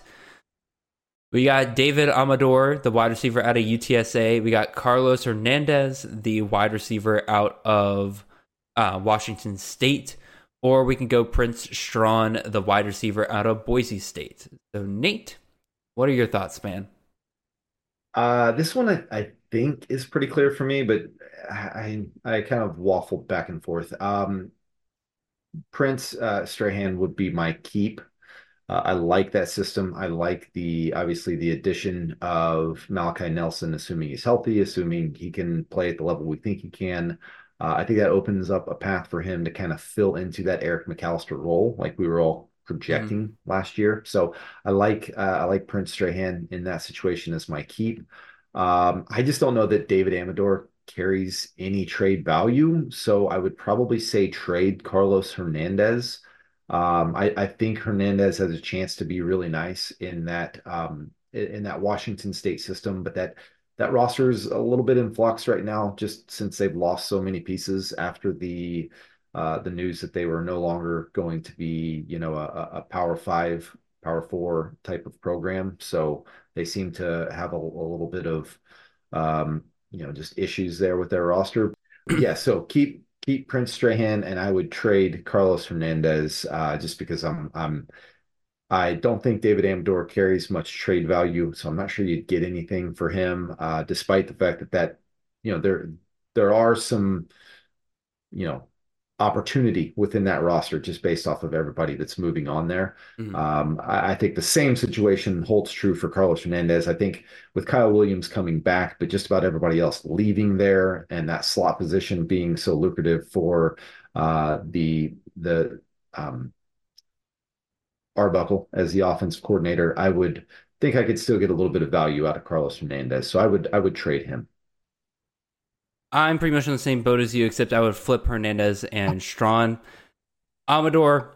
we got David Amador, the wide receiver out of UTSA. We got Carlos Hernandez, the wide receiver out of uh, Washington State. Or we can go Prince Strachan, the wide receiver out of Boise State. So, Nate, what are your thoughts, man? Uh, this one I, I think is pretty clear for me, but I I kind of waffled back and forth. Um, Prince uh, Strachan would be my keep. Uh, I like that system. I like the obviously the addition of Malachi Nelson, assuming he's healthy, assuming he can play at the level we think he can. Uh, I think that opens up a path for him to kind of fill into that Eric McAllister role, like we were all projecting mm. last year. So I like uh, I like Prince Strachan in that situation as my keep. Um, I just don't know that David Amador carries any trade value, so I would probably say trade Carlos Hernandez. Um, I, I, think Hernandez has a chance to be really nice in that um, in that Washington State system, but that that roster is a little bit in flux right now, just since they've lost so many pieces after the uh, the news that they were no longer going to be, you know, a, a Power Five, Power Four type of program. So they seem to have a, a little bit of, um, you know, just issues there with their roster. yeah, so keep keep Prince Strachan, and I would trade Carlos Hernandez uh, just because I'm I'm I don't think David Amador carries much trade value, so I'm not sure you'd get anything for him, uh, despite the fact that that you know there there are some you know opportunity within that roster just based off of everybody that's moving on there. Mm-hmm. Um, I, I, think the same situation holds true for Carlos Hernandez. I think with Kyle Williams coming back, but just about everybody else leaving there and that slot position being so lucrative for uh, the the um, Arbuckle as the offensive coordinator, I would think I could still get a little bit of value out of Carlos Hernandez. So I would I would trade him. I'm pretty much on the same boat as you, except I would flip Hernandez and Strachan. Amador,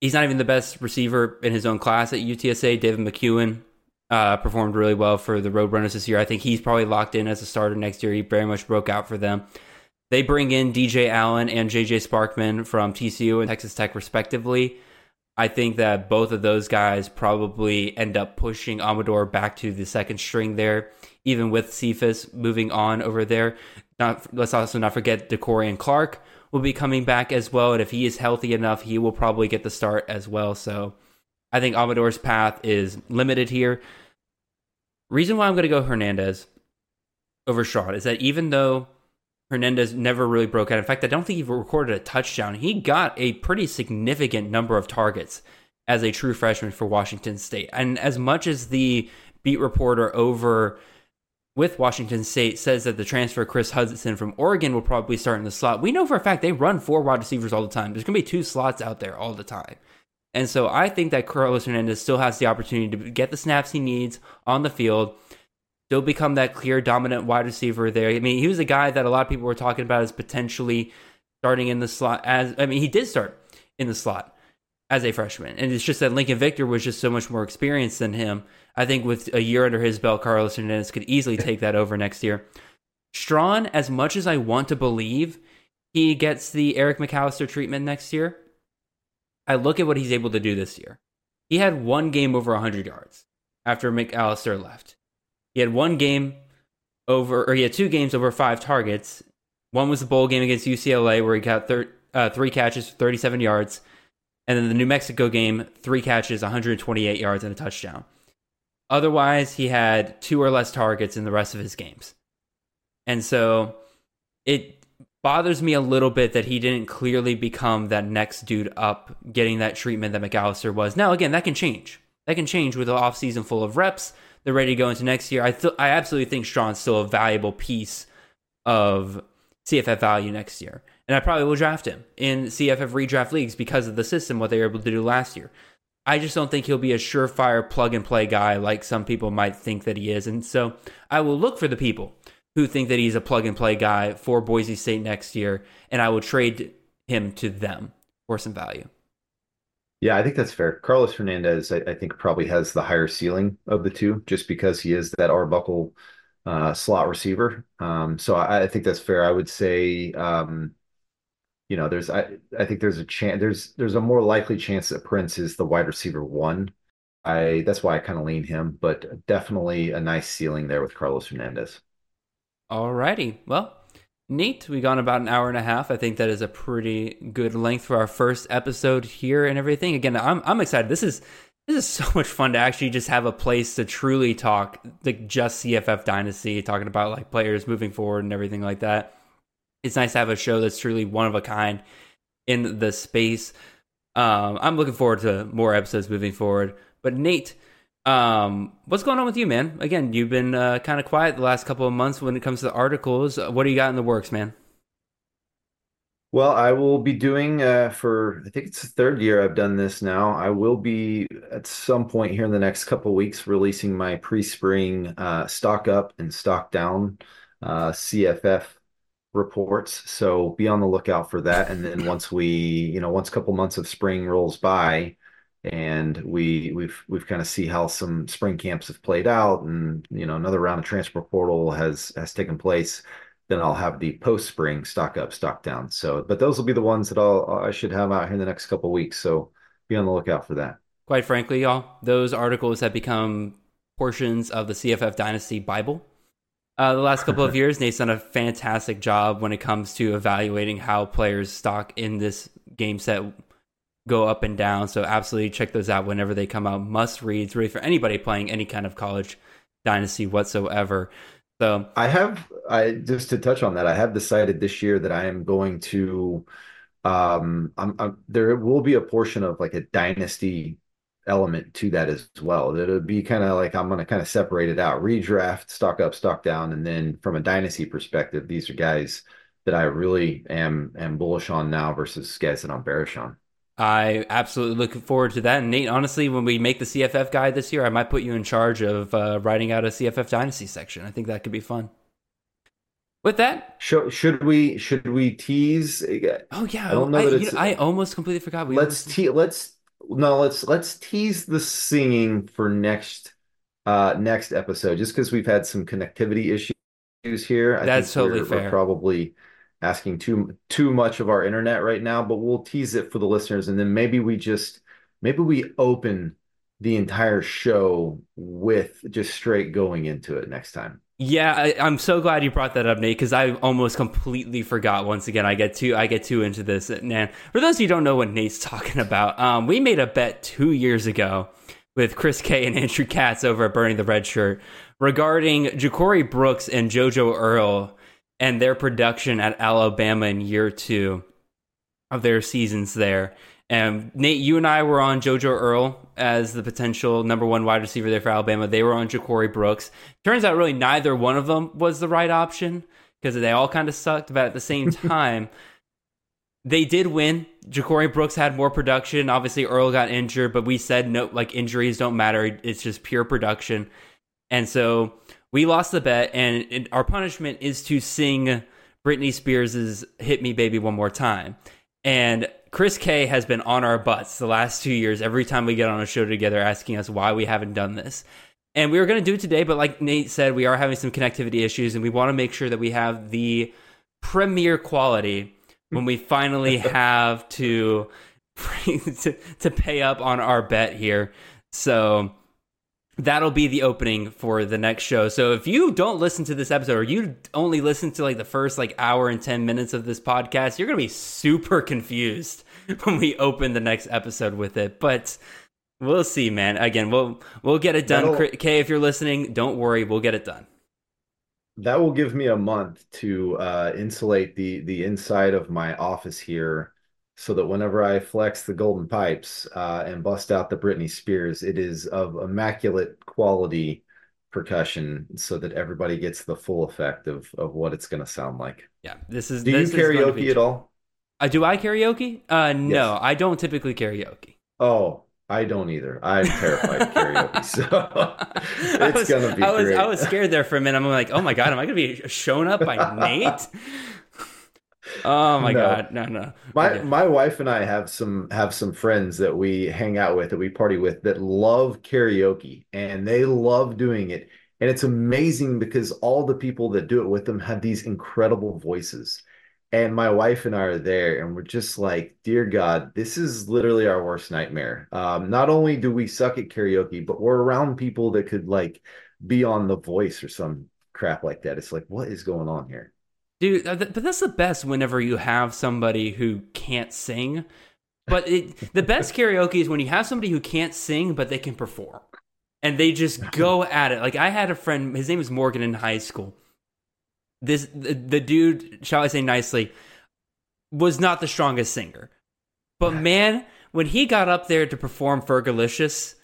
he's not even the best receiver in his own class at UTSA. David McCuin uh, performed really well for the Roadrunners this year. I think he's probably locked in as a starter next year. He very much broke out for them. They bring in DJ Allen and JJ Sparkman from TCU and Texas Tech, respectively. I think that both of those guys probably end up pushing Amador back to the second string there even with Cephus moving on over there. Not let's also not forget DeCorian Clark will be coming back as well, and if he is healthy enough, he will probably get the start as well. So I think Amador's path is limited here. Reason why I'm going to go Hernandez over is that even though Hernandez never really broke out, in fact, I don't think he recorded a touchdown. He got a pretty significant number of targets as a true freshman for Washington State. And as much as the beat reporter over with Washington State says that the transfer Kris Hutson from Oregon will probably start in the slot. We know for a fact they run four wide receivers all the time. There's going to be two slots out there all the time. And so I think that Carlos Hernandez still has the opportunity to get the snaps he needs on the field, still become that clear dominant wide receiver there. I mean, he was a guy that a lot of people were talking about as potentially starting in the slot as I mean, he did start in the slot as a freshman. And it's just that Lincoln Victor was just so much more experienced than him. I think with a year under his belt, Carlos Hernandez could easily take that over next year. Strachan, as much as I want to believe he gets the Eric McAlister treatment next year, I look at what he's able to do this year. He had one game over 100 yards after McAlister left. He had one game over, or he had two games over five targets. One was the bowl game against UCLA where he got thir- uh, three catches, 37 yards. And then the New Mexico game, three catches, 128 yards, and a touchdown. Otherwise, he had two or less targets in the rest of his games. And so it bothers me a little bit that he didn't clearly become that next dude up getting that treatment that McAlister was. Now, again, that can change. That can change with an offseason full of reps. They're ready to go into next year. I, th- I absolutely think Strachan's still a valuable piece of CFF value next year. And I probably will draft him in CFF redraft leagues because of the system, what they were able to do last year. I just don't think he'll be a surefire plug and play guy like some people might think that he is. And so I will look for the people who think that he's a plug and play guy for Boise State next year, and I will trade him to them for some value. Yeah, I think that's fair. Carlos Hernandez, I, I think, probably has the higher ceiling of the two, just because he is that Arbuckle uh, slot receiver. Um, so I, I, think that's fair. I would say, um, you know, there's I, I think there's a chance there's there's a more likely chance that Prince is the wide receiver one. I that's why I kind of lean him, but definitely a nice ceiling there with Carlos Hernandez. Alrighty. Well, neat. We've gone about an hour and a half. I think that is a pretty good length for our first episode here and everything. Again, I'm I'm excited. This is this is so much fun to actually just have a place to truly talk like just CFF Dynasty, talking about like players moving forward and everything like that. It's nice to have a show that's truly one of a kind in the space. Um, I'm looking forward to more episodes moving forward. But Nate, um, what's going on with you, man? Again, you've been uh, kind of quiet the last couple of months when it comes to the articles. What do you got in the works, man? Well, I will be doing uh, for I think it's the third year I've done this now. I will be at some point here in the next couple weeks releasing my pre-spring uh, stock up and stock down uh, CFF reports. So be on the lookout for that. And then once we, you know, once a couple months of spring rolls by, and we we've we've kind of see how some spring camps have played out and you know another round of transfer portal has has taken place then I'll have the post spring stock up stock down so but those will be the ones that I'll I should have out here in the next couple weeks so be on the lookout for that quite frankly y'all those articles have become portions of the CFF dynasty bible uh, the last couple of years Nate's done a fantastic job when it comes to evaluating how players stock in this game set go up and down. So absolutely check those out whenever they come out. Must reads, really for anybody playing any kind of college dynasty whatsoever. So I have I just to touch on that, I have decided this year that I am going to um I'm, I'm there will be a portion of like a dynasty element to that as well. That it'll be kind of like I'm going to kind of separate it out, redraft, stock up, stock down, and then from a dynasty perspective, these are guys that I really am am bullish on now versus guys that I'm bearish on. I absolutely look forward to that. And Nate, honestly, when we make the CFF guide this year, I might put you in charge of uh, writing out a CFF Dynasty section. I think that could be fun. With that, should, should we should we tease? Oh yeah, I don't know. I, you know, I almost completely forgot. We let's te- let's no let's let's tease the singing for next uh next episode, just because we've had some connectivity issues here. I That's totally we're, fair. We're probably asking too too much of our internet right now, but we'll tease it for the listeners, and then maybe we just maybe we open the entire show with just straight going into it next time. Yeah, I, am so glad you brought that up, Nate, because I almost completely forgot. Once again, I get too I get too into this. And for those of you who don't know what Nate's talking about, um, we made a bet two years ago with Chris K and Andrew Katz over at Burning the Red Shirt regarding Ja'Corey Brooks and JoJo Earle and their production at Alabama in year two of their seasons there. And Nate, you and I were on JoJo Earle as the potential number one wide receiver there for Alabama. They were on Ja'Corey Brooks. Turns out, really, neither one of them was the right option because they all kind of sucked. But at the same time, they did win. Ja'Corey Brooks had more production. Obviously, Earle got injured, but we said no, like injuries don't matter. It's just pure production. And so we lost the bet, and it, our punishment is to sing Britney Spears' "Hit Me, Baby, One More Time." And Chris K has been on our butts the last two years. Every time we get on a show together, asking us why we haven't done this. And we were going to do it today, but like Nate said, we are having some connectivity issues, and we want to make sure that we have the premier quality when we finally have to, to to pay up on our bet here. So that'll be the opening for the next show. So if you don't listen to this episode or you only listen to like the first like hour and 10 minutes of this podcast, you're going to be super confused when we open the next episode with it. But we'll see, man. Again, we'll we'll get it done. That'll, Kay, if you're listening, don't worry, we'll get it done. That will give me a month to uh, insulate the the inside of my office here so that whenever I flex the golden pipes uh, and bust out the Britney Spears, it is of immaculate quality percussion so that everybody gets the full effect of of what it's going to sound like. Yeah, this is. Do this you karaoke at all? Uh, do I karaoke? Uh, no, yes. I don't typically karaoke. Oh, I don't either. I'm terrified of karaoke, so it's was, gonna be. I was great. I was scared there for a minute. I'm like, oh my god, am I gonna be shown up by Nate? Oh my no. god, no, no. My okay. my wife and I have some have some friends that we hang out with that we party with that love karaoke and they love doing it. And it's amazing because all the people that do it with them have these incredible voices. And my wife and I are there, and we're just like, dear God, this is literally our worst nightmare. Um, not only do we suck at karaoke, but we're around people that could like be on The Voice or some crap like that. It's like, what is going on here? Dude, uh, but that's the best whenever you have somebody who can't sing. But it, the best karaoke is when you have somebody who can't sing, but they can perform. And they just go at it. Like I had a friend, his name was Morgan in high school. This the, the dude, shall I say nicely, was not the strongest singer. But man, when he got up there to perform Fergalicious,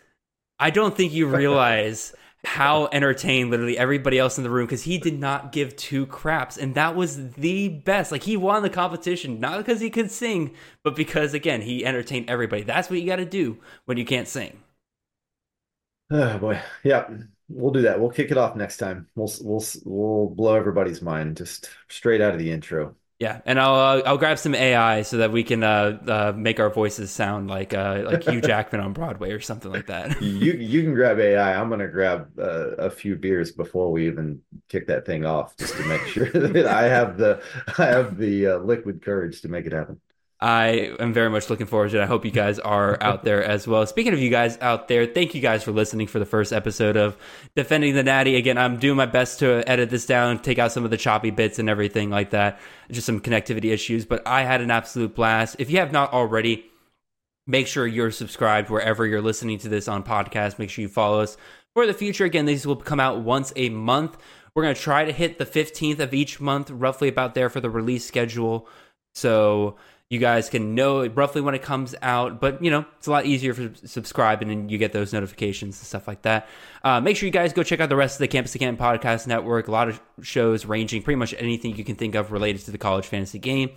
I don't think you realize how entertained literally everybody else in the room because he did not give two craps and that was the best. Like he won the competition not because he could sing but because again he entertained everybody. That's what you got to do when you can't sing. Oh boy. Yeah we'll do that. We'll kick it off next time. We'll we'll we'll blow everybody's mind just straight out of the intro yeah, and I'll uh, I'll grab some AI so that we can uh, uh, make our voices sound like uh, like Hugh Jackman on Broadway or something like that. you you can grab AI. I'm gonna grab uh, a few beers before we even kick that thing off, just to make sure that I have the I have the uh, liquid courage to make it happen. I am very much looking forward to it. I hope you guys are out there as well. Speaking of you guys out there, thank you guys for listening for the first episode of Defending the Natty. Again, I'm doing my best to edit this down, take out some of the choppy bits and everything like that, just some connectivity issues, but I had an absolute blast. If you have not already, make sure you're subscribed wherever you're listening to this on podcast. Make sure you follow us for the future. Again, these will come out once a month. We're going to try to hit the 15th of each month, roughly about there for the release schedule. So, you guys can know roughly when it comes out. But you know, it's a lot easier for subscribing and you get those notifications and stuff like that. Uh, make sure you guys go check out the rest of the Campus Canton podcast network. A lot of shows ranging pretty much anything you can think of related to the college fantasy game.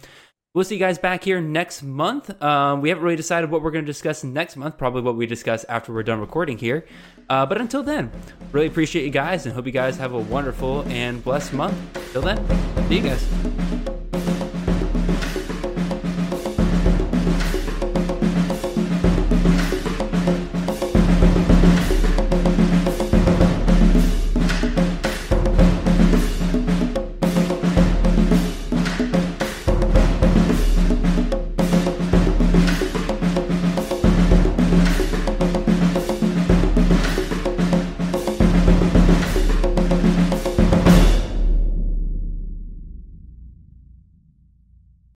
We'll see you guys back here next month. Um, we haven't really decided what we're going to discuss next month. Probably what we discuss after we're done recording here. Uh, but until then, really appreciate you guys and hope you guys have a wonderful and blessed month. Till then, see you guys.